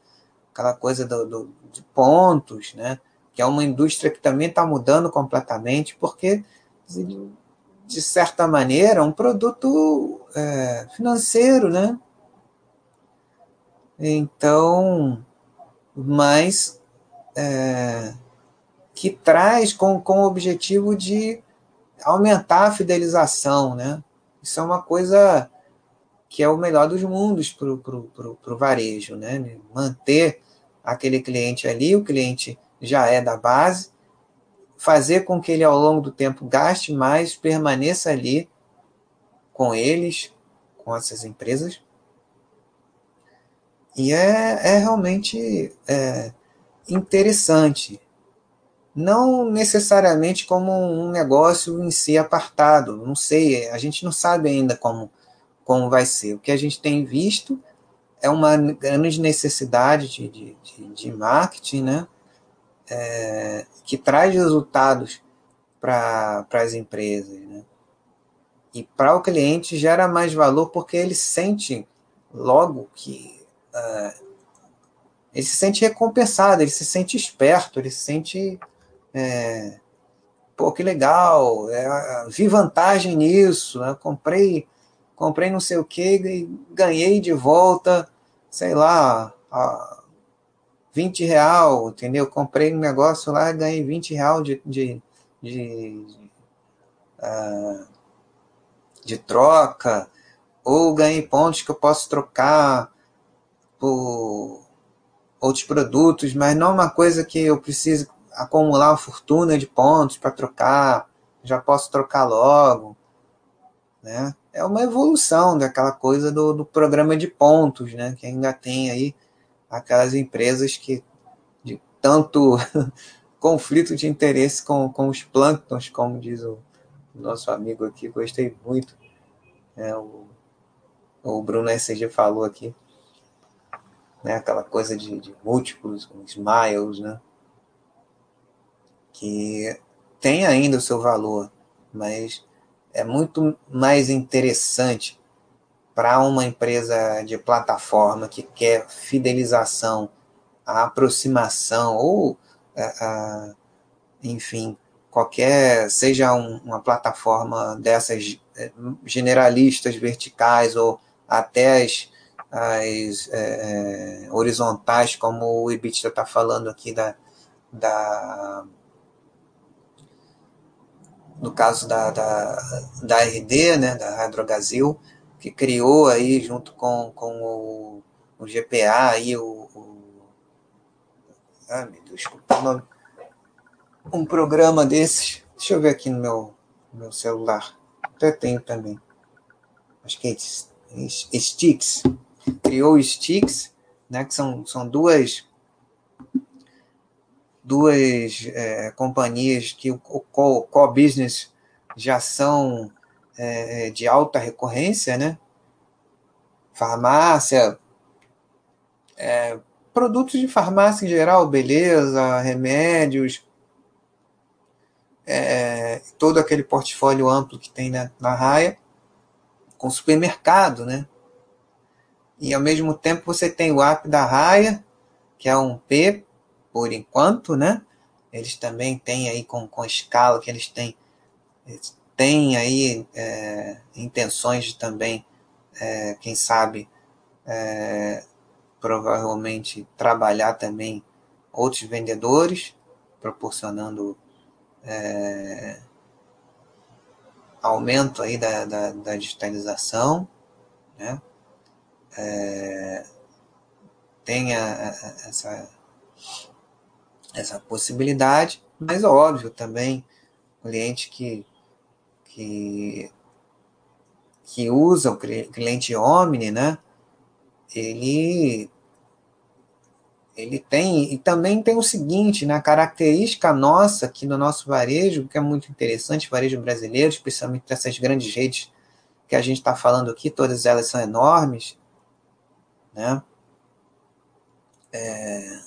aquela coisa do, do, de pontos, né? que é uma indústria que também está mudando completamente, porque, de certa maneira, é um produto é, financeiro, né? Então, mas é, que traz com, com o objetivo de aumentar a fidelização, né? Isso é uma coisa que é o melhor dos mundos para o varejo, né? Manter aquele cliente ali, o cliente já é da base, fazer com que ele ao longo do tempo gaste mais, permaneça ali com eles, com essas empresas. E é, é realmente é, interessante não necessariamente como um negócio em si apartado, não sei, a gente não sabe ainda como, como vai ser. O que a gente tem visto é uma grande necessidade de, de, de, de marketing, né? É, que traz resultados para as empresas, né? E para o cliente gera mais valor porque ele sente logo que uh, ele se sente recompensado, ele se sente esperto, ele se sente é, pô, que legal, é, vi vantagem nisso, né? comprei, comprei não sei o que e ganhei de volta, sei lá, a 20 real, entendeu? Comprei um negócio lá e ganhei 20 real de, de, de, uh, de troca, ou ganhei pontos que eu posso trocar por outros produtos, mas não uma coisa que eu preciso acumular uma fortuna de pontos para trocar, já posso trocar logo. Né? É uma evolução daquela coisa do, do programa de pontos, né? que ainda tem aí aquelas empresas que de tanto conflito de interesse com, com os plânctons, como diz o, nosso amigo aqui, gostei muito. É, o, o Bruno SG falou aqui. Né, aquela coisa de, de múltiplos, smiles, né? que tem ainda o seu valor, mas é muito mais interessante para uma empresa de plataforma que quer fidelização, a aproximação ou, a, a, enfim, qualquer, seja um, uma plataforma dessas é, generalistas, verticais ou até as, as é, horizontais, como o Ibit está falando aqui da, da no caso da, da, da RD, né, da Hydrogazil, que criou aí junto com, com o, o GPA aí o, o ah, meu Deus, o nome, um programa desses, deixa eu ver aqui no meu, no meu celular, até tenho também, acho que é Sticks, criou Sticks, né, que são, são duas duas é, companhias que o core business já são é, de alta recorrência, né? Farmácia, é, produtos de farmácia em geral, beleza, remédios, é, todo aquele portfólio amplo que tem na, na raia, com supermercado, né? E ao mesmo tempo você tem o app da raia, que é um P por enquanto, né? Eles também têm aí com, com escala que eles têm, eles têm aí é, intenções de também, é, quem sabe, é, provavelmente trabalhar também outros vendedores, proporcionando é, aumento aí da, da, da digitalização, né? É, tem a, essa essa possibilidade, mas óbvio também, cliente que, que, que usa o cliente Omni, né? Ele ele tem, e também tem o seguinte, né, a característica nossa aqui no nosso varejo, que é muito interessante, varejo brasileiro, especialmente dessas grandes redes que a gente está falando aqui, todas elas são enormes, né? É...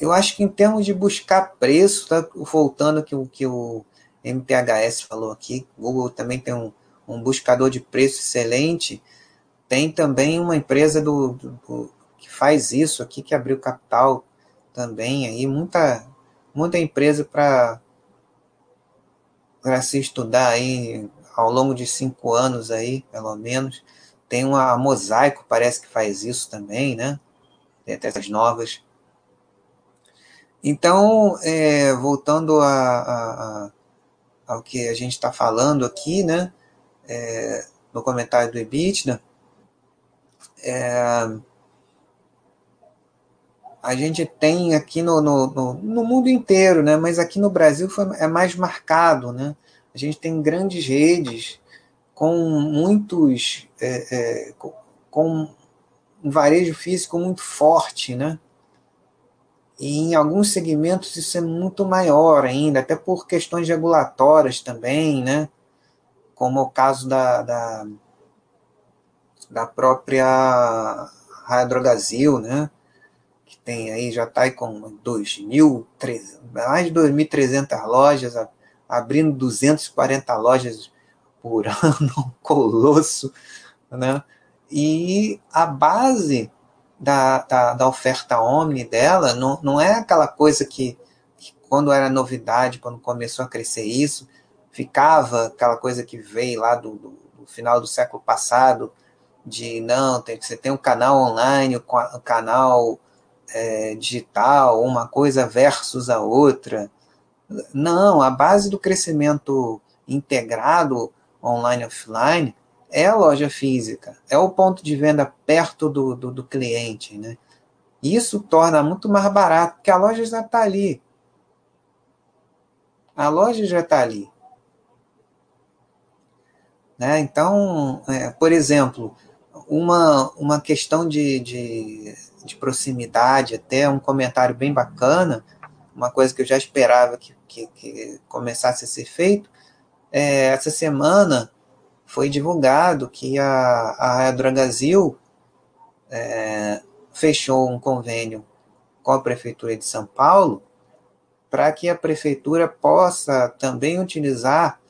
Eu acho que em termos de buscar preço, tá voltando que o que o MPHS falou aqui, Google também tem um, um buscador de preço excelente, tem também uma empresa do, do que faz isso aqui, que abriu capital também, aí muita, muita empresa para se estudar aí ao longo de cinco anos aí, pelo menos. Tem uma Mosaico, parece que faz isso também, né? Tem até essas novas. Então, é, voltando a, a, a, ao que a gente está falando aqui, né? É, no comentário do EBITDA, é, a gente tem aqui no, no, no, no, mundo inteiro, né? mas aqui no Brasil foi, é mais marcado. Né? A gente tem grandes redes com muitos. É, é, com um varejo físico muito forte, né? E em alguns segmentos isso é muito maior ainda, até por questões regulatórias também, né? Como o caso da, da, da própria Hydrogazil, né? tem aí, já está com 2.000, mais de 2.300 lojas, abrindo 240 lojas por ano, um colosso, né? E a base da, da, da, oferta Omni dela não, não é aquela coisa que, que, quando era novidade, quando começou a crescer isso, ficava aquela coisa que veio lá do, do, do final do século passado, de não, tem, você tem um canal online, o um canal é, digital, uma coisa versus a outra. Não, a base do crescimento integrado online offline é a loja física, é o ponto de venda perto do, do, do cliente. Né? Isso torna muito mais barato, porque a loja já está ali. A loja já está ali. Né? Então, é, por exemplo, uma, uma questão de, de de proximidade, até um comentário bem bacana, uma coisa que eu já esperava que, que, que começasse a ser feito. É, essa semana foi divulgado que a, a Dragazil é, fechou um convênio com a Prefeitura de São Paulo para que a Prefeitura possa também utilizar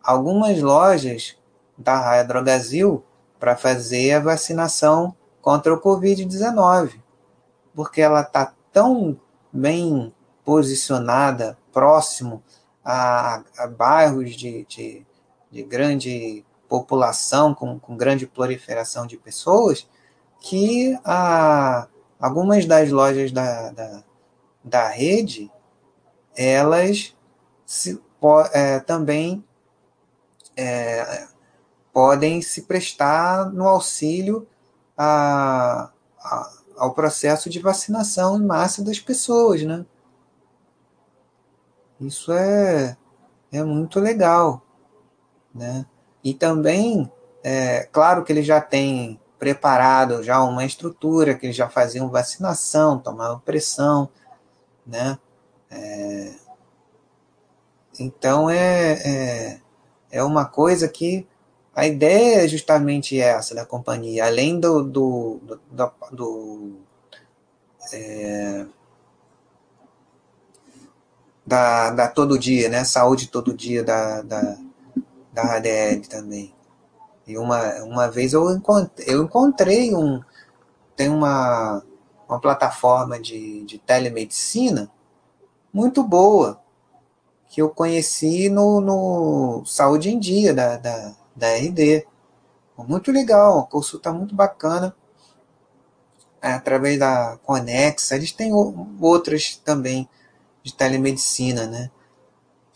algumas lojas da Raia Drogazil para fazer a vacinação contra o Covid-19 porque ela está tão bem posicionada, próximo a, a bairros de, de, de, grande população, com, com grande proliferação de pessoas, que a, algumas das lojas da, da, da rede, elas se, é, também é, podem se prestar no auxílio a, a ao processo de vacinação em massa das pessoas, né? Isso é, é muito legal, né? E também, é, claro que eles já têm preparado já uma estrutura, que eles já faziam vacinação, tomavam pressão, né? É, então é, é, é uma coisa que a ideia é justamente essa da companhia, além do, do, do, do é, da, da todo dia, né? Saúde todo dia da, da, da ADL também. E uma, uma vez eu encontrei, eu encontrei um. Tem uma, uma plataforma de, de telemedicina muito boa que eu conheci no, no Saúde em Dia da, da, da RD. Muito legal, uma consulta muito bacana. É, através da Conexa, eles têm outras também de telemedicina, né?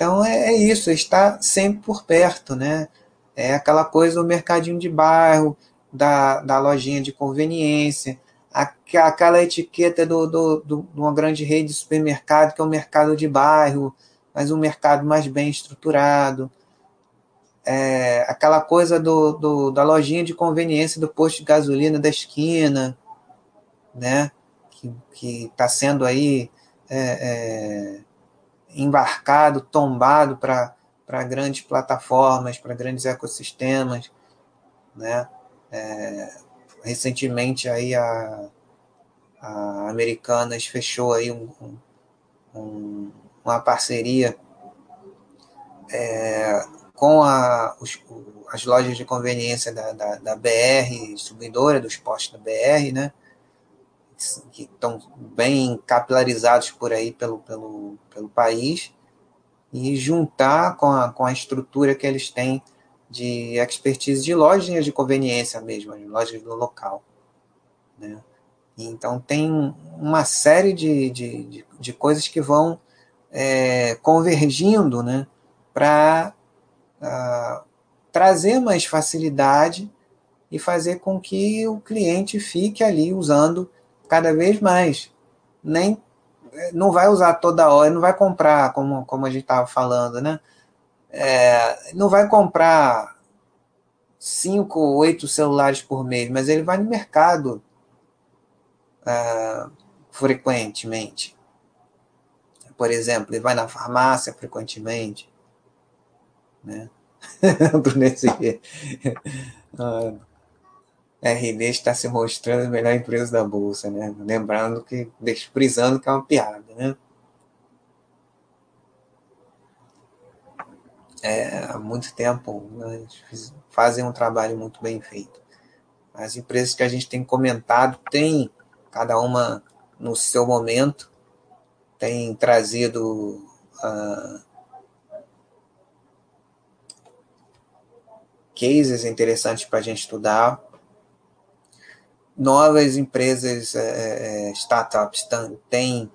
Então é, é isso, está sempre por perto, né? É aquela coisa do mercadinho de bairro, da, da lojinha de conveniência, aquela etiqueta do, do, do, de uma grande rede de supermercado, que é um mercado de bairro, mas um mercado mais bem estruturado. É, aquela coisa do, do, da lojinha de conveniência do posto de gasolina da esquina, né? que está sendo aí é, é, embarcado, tombado para grandes plataformas, para grandes ecossistemas, né? É, recentemente aí a, a Americanas fechou aí um, um, uma parceria é, com a, os, as lojas de conveniência da, da, da, BR, distribuidora dos postos da BR, né? Que estão bem capilarizados por aí pelo, pelo, pelo país, e juntar com a, com a estrutura que eles têm de expertise de lojas de conveniência mesmo, de lojas do local. Né? Então, tem uma série de, de, de, de coisas que vão é, convergindo né, para uh, ah, trazer mais facilidade e fazer com que o cliente fique ali usando cada vez mais. Nem não vai usar toda hora, não vai comprar, como, como a gente estava falando, né? é, não vai comprar cinco ou oito celulares por mês, mas ele vai no mercado uh, frequentemente. Por exemplo, ele vai na farmácia frequentemente. Né? Nesse, uh, RD está se mostrando a melhor empresa da Bolsa, né? Lembrando que, desprezando que é uma piada, né? é, há muito tempo né, fazem um trabalho muito bem feito. As empresas que a gente tem comentado têm, cada uma no seu momento, tem trazido uh, cases interessantes para a gente estudar. Novas empresas, é, é startups, têm,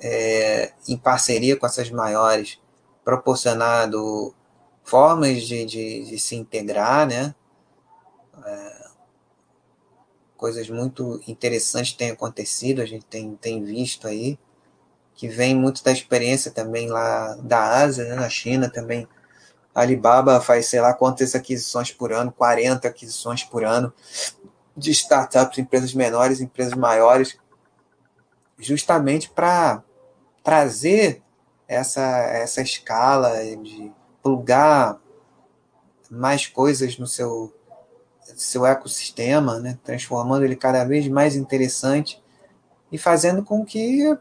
é, em parceria com essas maiores, proporcionado formas de, de, de se integrar, né? É, coisas muito interessantes têm acontecido, a gente tem, tem visto aí, que vem muito da experiência também lá da Ásia, né? na China também. A Alibaba faz sei lá quantas aquisições por ano, 40 aquisições por ano de startups, empresas menores, empresas maiores, justamente para trazer essa, essa escala de plugar mais coisas no seu, seu ecossistema, né? transformando ele cada vez mais interessante e fazendo com que o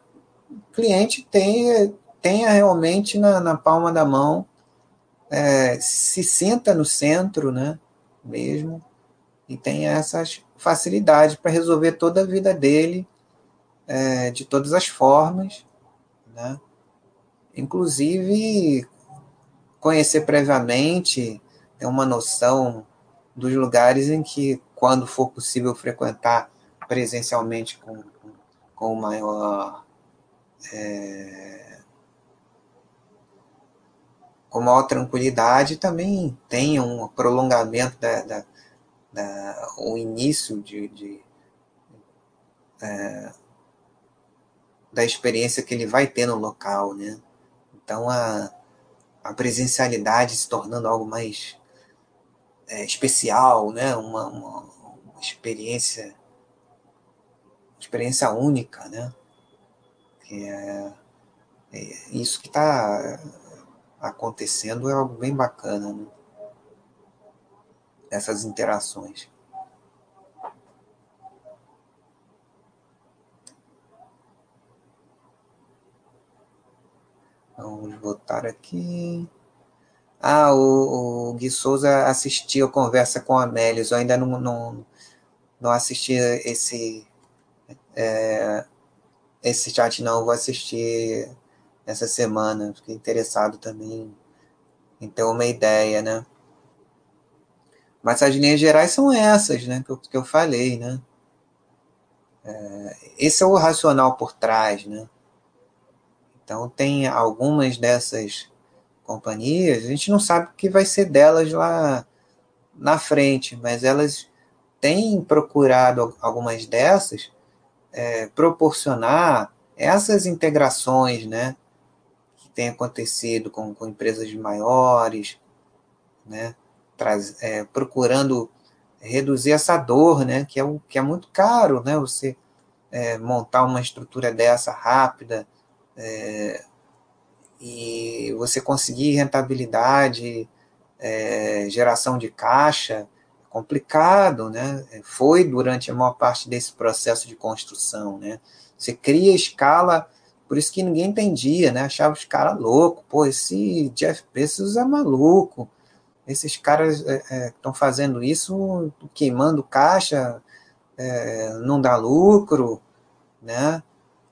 cliente tenha, tenha realmente na, na palma da mão, é, se sinta no centro né? mesmo e tenha essas facilidades para resolver toda a vida dele é, de todas as formas, né? inclusive conhecer previamente, ter uma noção dos lugares em que, quando for possível frequentar presencialmente com, com maior. É, com maior tranquilidade, também tenha um prolongamento da, da, da o início de, de é, da experiência que ele vai ter no local, né? Então a a presencialidade se tornando algo mais é, especial, né? Uma, uma, uma, experiência experiência única, né? Que é, é isso que está acontecendo é algo bem bacana, né? Essas interações. Vamos votar aqui. Ah, o, o Gui Souza assistiu a conversa com a Mélios. Eu ainda não, não, não assisti esse, é, esse chat, não. Vou assistir essa semana. Fiquei interessado também em ter uma ideia, né? Mas as linhas gerais são essas, né? Que eu, que eu falei, né? É, esse é o racional por trás, né? Então, tem algumas dessas companhias, a gente não sabe o que vai ser delas lá na frente, mas elas têm procurado algumas dessas é, proporcionar essas integrações, né, que tem acontecido com, com empresas maiores, né, traz, é, procurando reduzir essa dor, né, que é, o, que é muito caro, né, você é, montar uma estrutura dessa rápida é, e você conseguir rentabilidade, é, geração de caixa, complicado, né? Foi durante a maior parte desse processo de construção, né? Você cria escala, por isso que ninguém entendia, né? Achava os caras loucos, pô, esse Jeff Bezos é maluco, esses caras estão é, é, fazendo isso, queimando caixa, é, não dá lucro, né?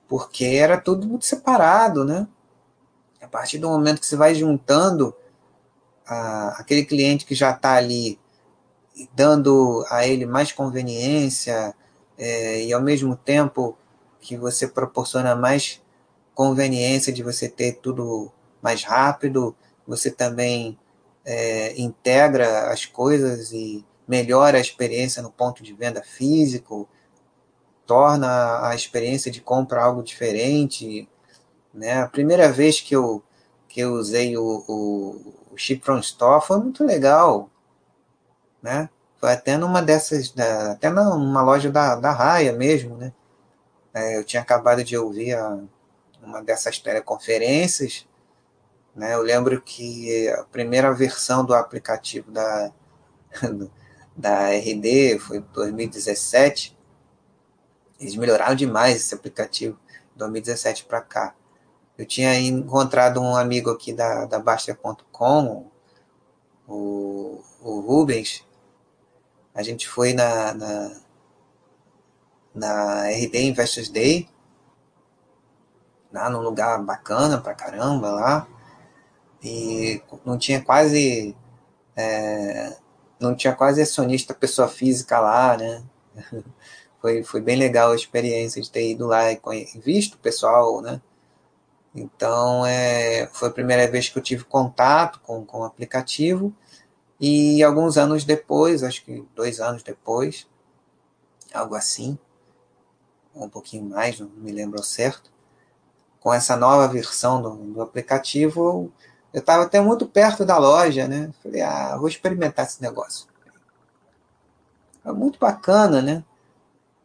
Porque era tudo muito separado, né? A partir do momento que você vai juntando a, aquele cliente que já está ali, dando a ele mais conveniência, é, e ao mesmo tempo que você proporciona mais conveniência de você ter tudo mais rápido, você também é, integra as coisas e melhora a experiência no ponto de venda físico, torna a experiência de compra algo diferente. Né? A primeira vez que eu, que eu usei o, o, o Ship from Store foi muito legal. Né? Foi até numa dessas, até numa loja da, da Raia mesmo. Né? É, eu tinha acabado de ouvir a, uma dessas teleconferências né? Eu lembro que a primeira versão do aplicativo da, da RD foi em 2017. Eles melhoraram demais esse aplicativo de 2017 para cá. Eu tinha encontrado um amigo aqui da, da Basta.com, o, o Rubens. A gente foi na, na, na RD Investors Day, lá num lugar bacana pra caramba lá e não tinha quase é, não tinha quase acionista pessoa física lá, né? Foi, foi bem legal a experiência de ter ido lá e visto o pessoal, né? Então, é, foi a primeira vez que eu tive contato com, com o aplicativo. E alguns anos depois, acho que dois anos depois, algo assim, um pouquinho mais, não me lembro certo, com essa nova versão do, do aplicativo, eu estava até muito perto da loja, né? Falei, ah, vou experimentar esse negócio. É muito bacana, né?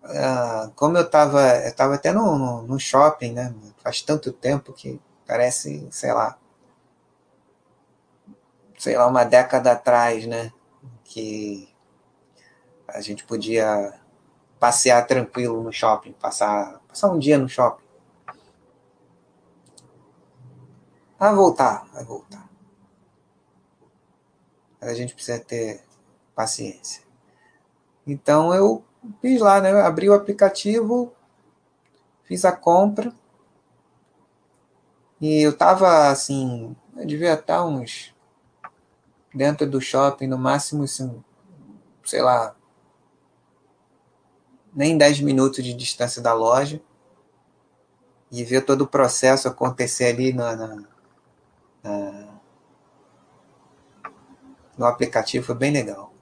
Ah, como eu estava eu tava até no, no, no, shopping, né? Faz tanto tempo que parece, sei lá, sei lá, uma década atrás, né? Que a gente podia passear tranquilo no shopping, passar, passar um dia no shopping. Vai voltar, vai voltar. Mas a gente precisa ter paciência. Então eu fiz lá, né? Abri o aplicativo, fiz a compra. E eu tava assim, eu devia estar uns dentro do shopping, no máximo, assim, sei lá, nem 10 minutos de distância da loja. E ver todo o processo acontecer ali na, na é, no aplicativo foi bem legal.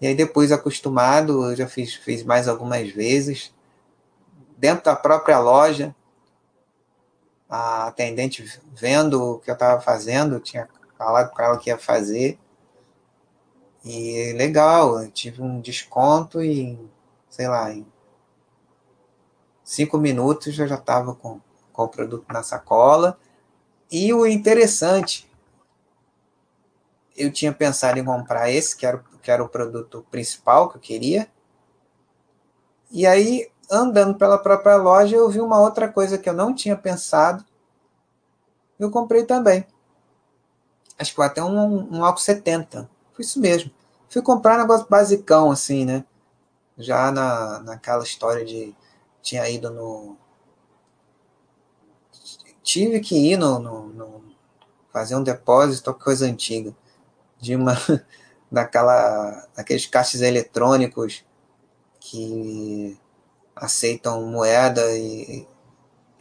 E aí depois acostumado, eu já fiz, fiz mais algumas vezes. Dentro da própria loja, a atendente vendo o que eu estava fazendo, tinha falado com ela que ia fazer. E legal, eu tive um desconto e, sei lá, em cinco minutos eu já estava com com o produto na sacola. E o interessante, eu tinha pensado em comprar esse, que era, que era o produto principal que eu queria. E aí, andando pela própria loja, eu vi uma outra coisa que eu não tinha pensado. Eu comprei também. Acho que foi até um, um álcool 70. Foi isso mesmo. Fui comprar um negócio basicão, assim, né? Já na, naquela história de. Tinha ido no, tive que ir no, no, no fazer um depósito, coisa antiga, de uma daquela, daqueles caixas eletrônicos que aceitam moeda e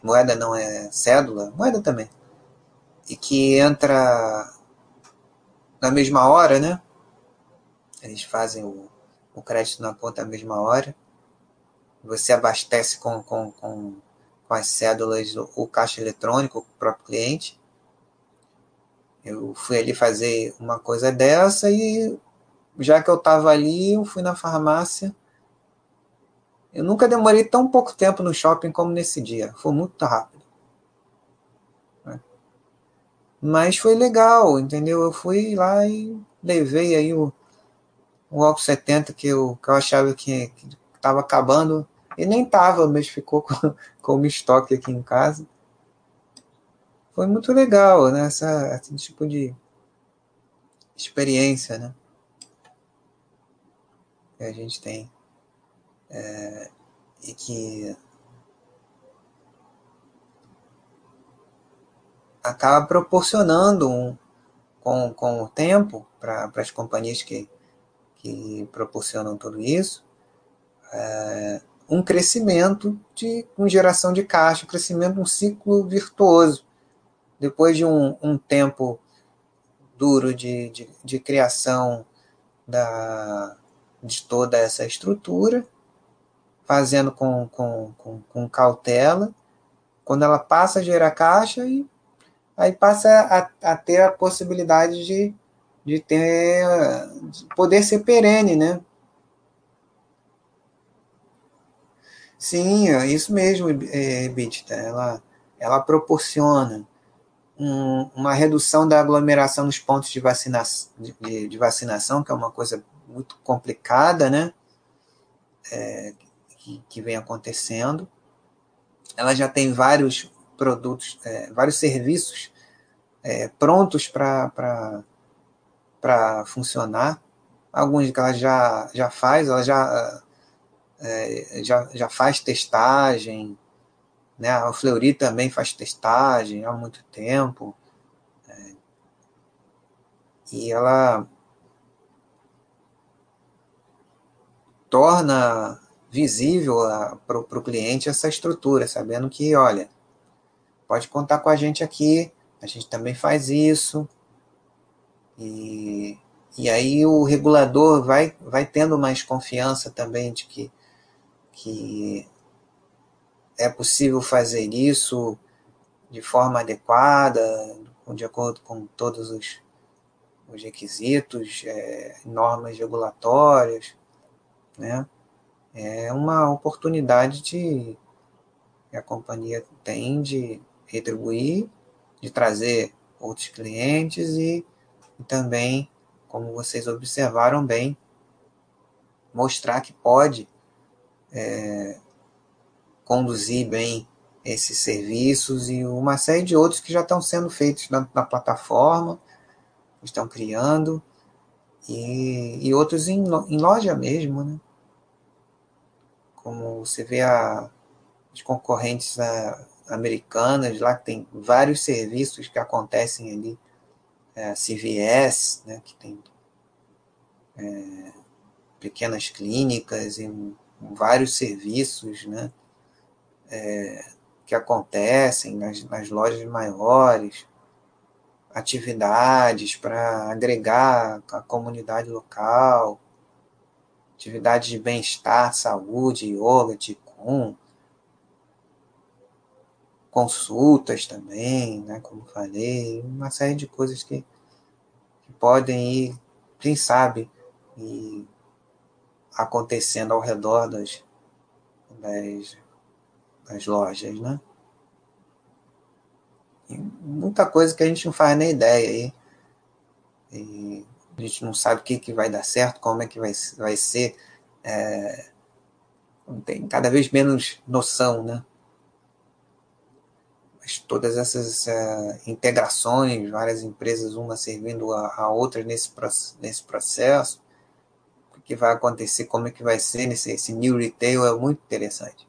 moeda não é cédula, moeda também, e que entra na mesma hora, né? Eles fazem o, o crédito na conta na mesma hora. você abastece com, com, com, com as cédulas o, caixa eletrônico, o próprio cliente. Eu fui ali fazer uma coisa dessa e já que eu estava ali, eu fui na farmácia. Eu nunca demorei tão pouco tempo no shopping como nesse dia. Foi muito rápido. Né? Mas foi legal, entendeu? Eu fui lá e levei aí o, o álcool 70 que eu, que eu achava que estava acabando. E nem estava, mas ficou com, com estoque aqui em casa foi muito legal, né? Essa, esse tipo de experiência, né? Que a gente tem. É, e que acaba proporcionando um, com, com o tempo para as companhias que, que proporcionam tudo isso, é, um crescimento de com geração de caixa, um crescimento, um ciclo virtuoso depois de um, um tempo duro de, de, de criação da, de toda essa estrutura, fazendo com, com, com, com, cautela, quando ela passa a gerar caixa, e aí passa a, a ter a possibilidade de, de ter de poder ser perene, né? Sim, é isso mesmo, é, Bitita. Ela, ela proporciona um, uma redução da aglomeração nos pontos de, vacina, de, de, vacinação, que é uma coisa muito complicada, né? É, que, que, vem acontecendo. Ela já tem vários produtos, é, vários serviços é, prontos para funcionar. Alguns que ela já, já faz, ela já, é, já, já faz testagem, né? A Fleury também faz testagem há muito tempo. É, e ela torna visível para o cliente essa estrutura, sabendo que, olha, pode contar com a gente aqui, a gente também faz isso. E, e aí o regulador vai, vai tendo mais confiança também de que, que é possível fazer isso de forma adequada, de acordo com todos os, os requisitos, é, normas regulatórias, né? É uma oportunidade de, que a companhia tem de retribuir, de trazer outros clientes e, e também, como vocês observaram bem, mostrar que pode é, conduzir bem esses serviços e uma série de outros que já estão sendo feitos na, na plataforma, estão criando, e, e outros em, em, loja mesmo, né? Como você vê a, as concorrentes a, americanas lá, que tem vários serviços que acontecem ali, é, CVS, né, que tem é, pequenas clínicas e vários serviços, né? é, que acontecem nas, nas lojas maiores, atividades para agregar a comunidade local, atividades de bem-estar, saúde, yoga, ticum, consultas também, né, como falei, uma série de coisas que, que podem ir, quem sabe, ir acontecendo ao redor das, das as lojas, né? E muita coisa que a gente não faz nem ideia aí. E a gente não sabe o que, que vai dar certo, como é que vai, vai ser. É, tem cada vez menos noção, né? Mas todas essas uh, integrações, várias empresas, uma servindo a, a outra nesse, nesse processo, que vai acontecer, como é que vai ser nesse esse new retail é muito interessante.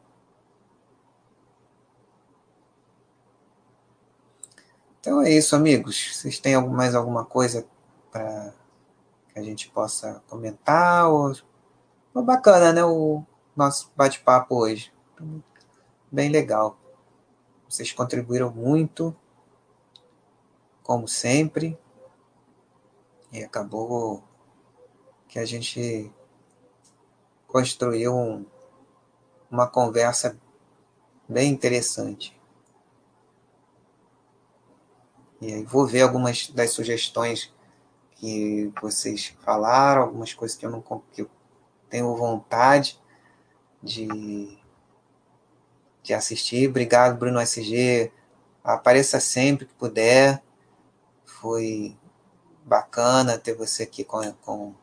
Então é isso, amigos. Vocês têm mais alguma coisa para que a gente possa comentar? Ou... Foi bacana, né? O nosso bate-papo hoje. Bem legal. Vocês contribuíram muito, como sempre. E acabou que a gente construiu um, uma conversa bem interessante. E aí vou ver algumas das sugestões que vocês falaram, algumas coisas que eu não que eu tenho vontade de, de assistir. Obrigado, Bruno SG. Apareça sempre que puder. Foi bacana ter você aqui com, com,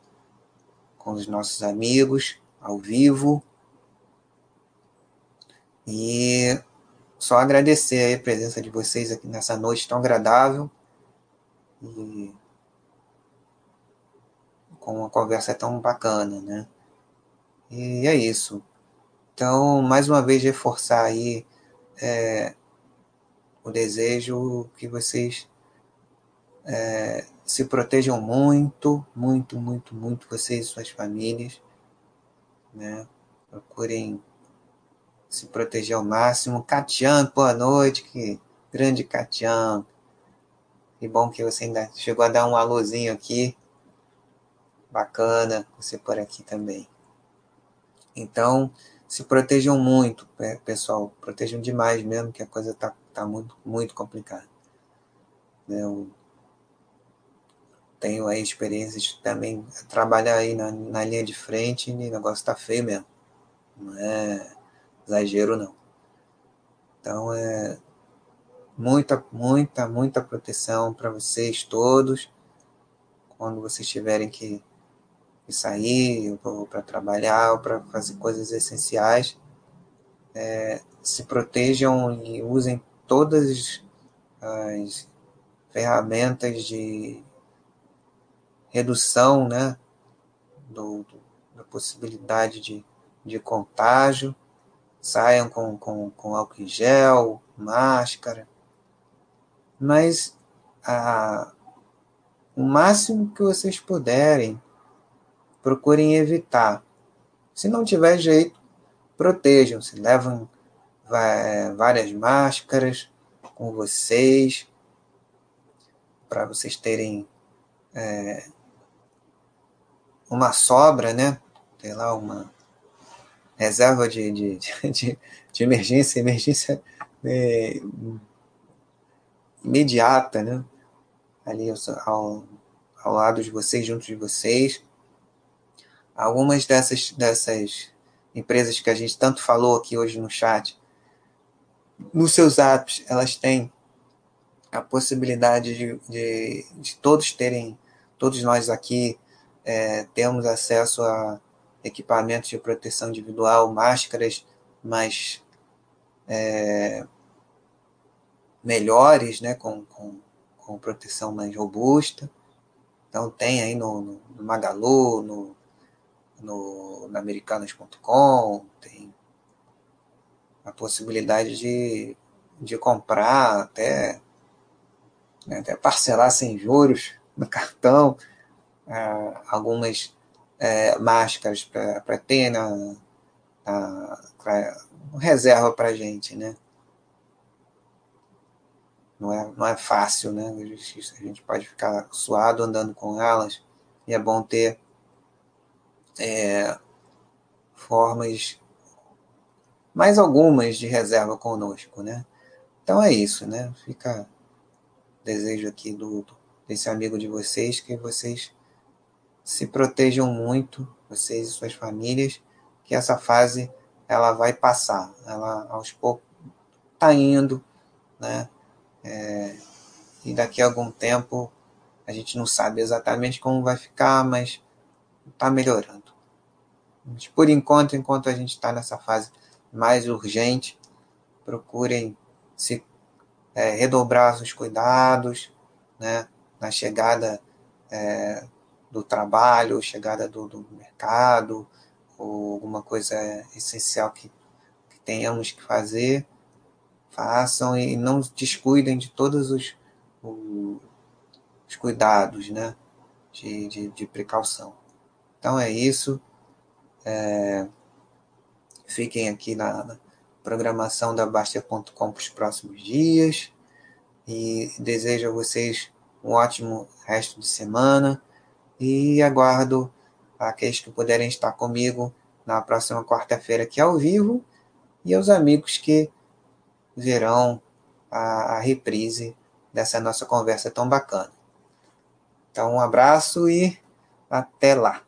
com os nossos amigos ao vivo. E só agradecer a presença de vocês aqui nessa noite tão agradável e com uma conversa tão bacana, né? E é isso. Então, mais uma vez, reforçar aí é, o desejo que vocês é, se protejam muito, muito, muito, muito, vocês e suas famílias, né? Procurem se proteger ao máximo. Catian, boa noite, que grande Catian. Que bom que você ainda chegou a dar um alôzinho aqui. Bacana você por aqui também. Então, se protejam muito, pessoal. Protejam demais mesmo, que a coisa tá, tá muito, muito complicada. Eu tenho aí experiências de também trabalhar aí na, na linha de frente e o negócio tá feio mesmo. Não é exagero não. Então é muita, muita, muita proteção para vocês todos quando vocês tiverem que, que sair ou para trabalhar ou para fazer coisas essenciais. É, se protejam e usem todas as ferramentas de redução né, do, do, da possibilidade de, de contágio. Saiam com, com, com álcool em gel, máscara, mas a, o máximo que vocês puderem, procurem evitar. Se não tiver jeito, protejam-se, levam várias máscaras com vocês, para vocês terem é, uma sobra, né? Sei lá, uma, reserva de, de, de, de emergência, emergência é, imediata, né? Ali ao, ao lado de vocês, junto de vocês. Algumas dessas, dessas empresas que a gente tanto falou aqui hoje no chat, nos seus apps, elas têm a possibilidade de, de, de todos terem, todos nós aqui é, temos acesso a equipamentos de proteção individual, máscaras mais é, melhores, né, com, com, com, proteção mais robusta. Então tem aí no, no, Magalu, no, no, no americanos.com, tem a possibilidade de, de comprar até, né, até parcelar sem juros no cartão, ah, algumas é, máscaras para ter na, na pra, reserva para gente, né? Não é, não é fácil, né? A gente, a gente pode ficar suado andando com elas e é bom ter é, formas, mais algumas de reserva conosco, né? Então é isso, né? Fica desejo aqui do desse amigo de vocês que vocês se protejam muito, vocês e suas famílias, que essa fase ela vai passar. Ela aos poucos está indo, né? É, e daqui a algum tempo a gente não sabe exatamente como vai ficar, mas está melhorando. Mas por enquanto, enquanto a gente está nessa fase mais urgente, procurem se é, redobrar os cuidados, né? Na chegada é, do trabalho, chegada do, do mercado, ou alguma coisa essencial que, que tenhamos que fazer, façam e não descuidem de todos os, os cuidados né, de, de, de, precaução. Então é isso. É, fiquem aqui na, na programação da Bastia.com para os próximos dias e desejo a vocês um ótimo resto de semana e aguardo aqueles que puderem estar comigo na próxima quarta-feira aqui ao vivo e aos amigos que verão a, a reprise dessa nossa conversa tão bacana. Então, um abraço e até lá.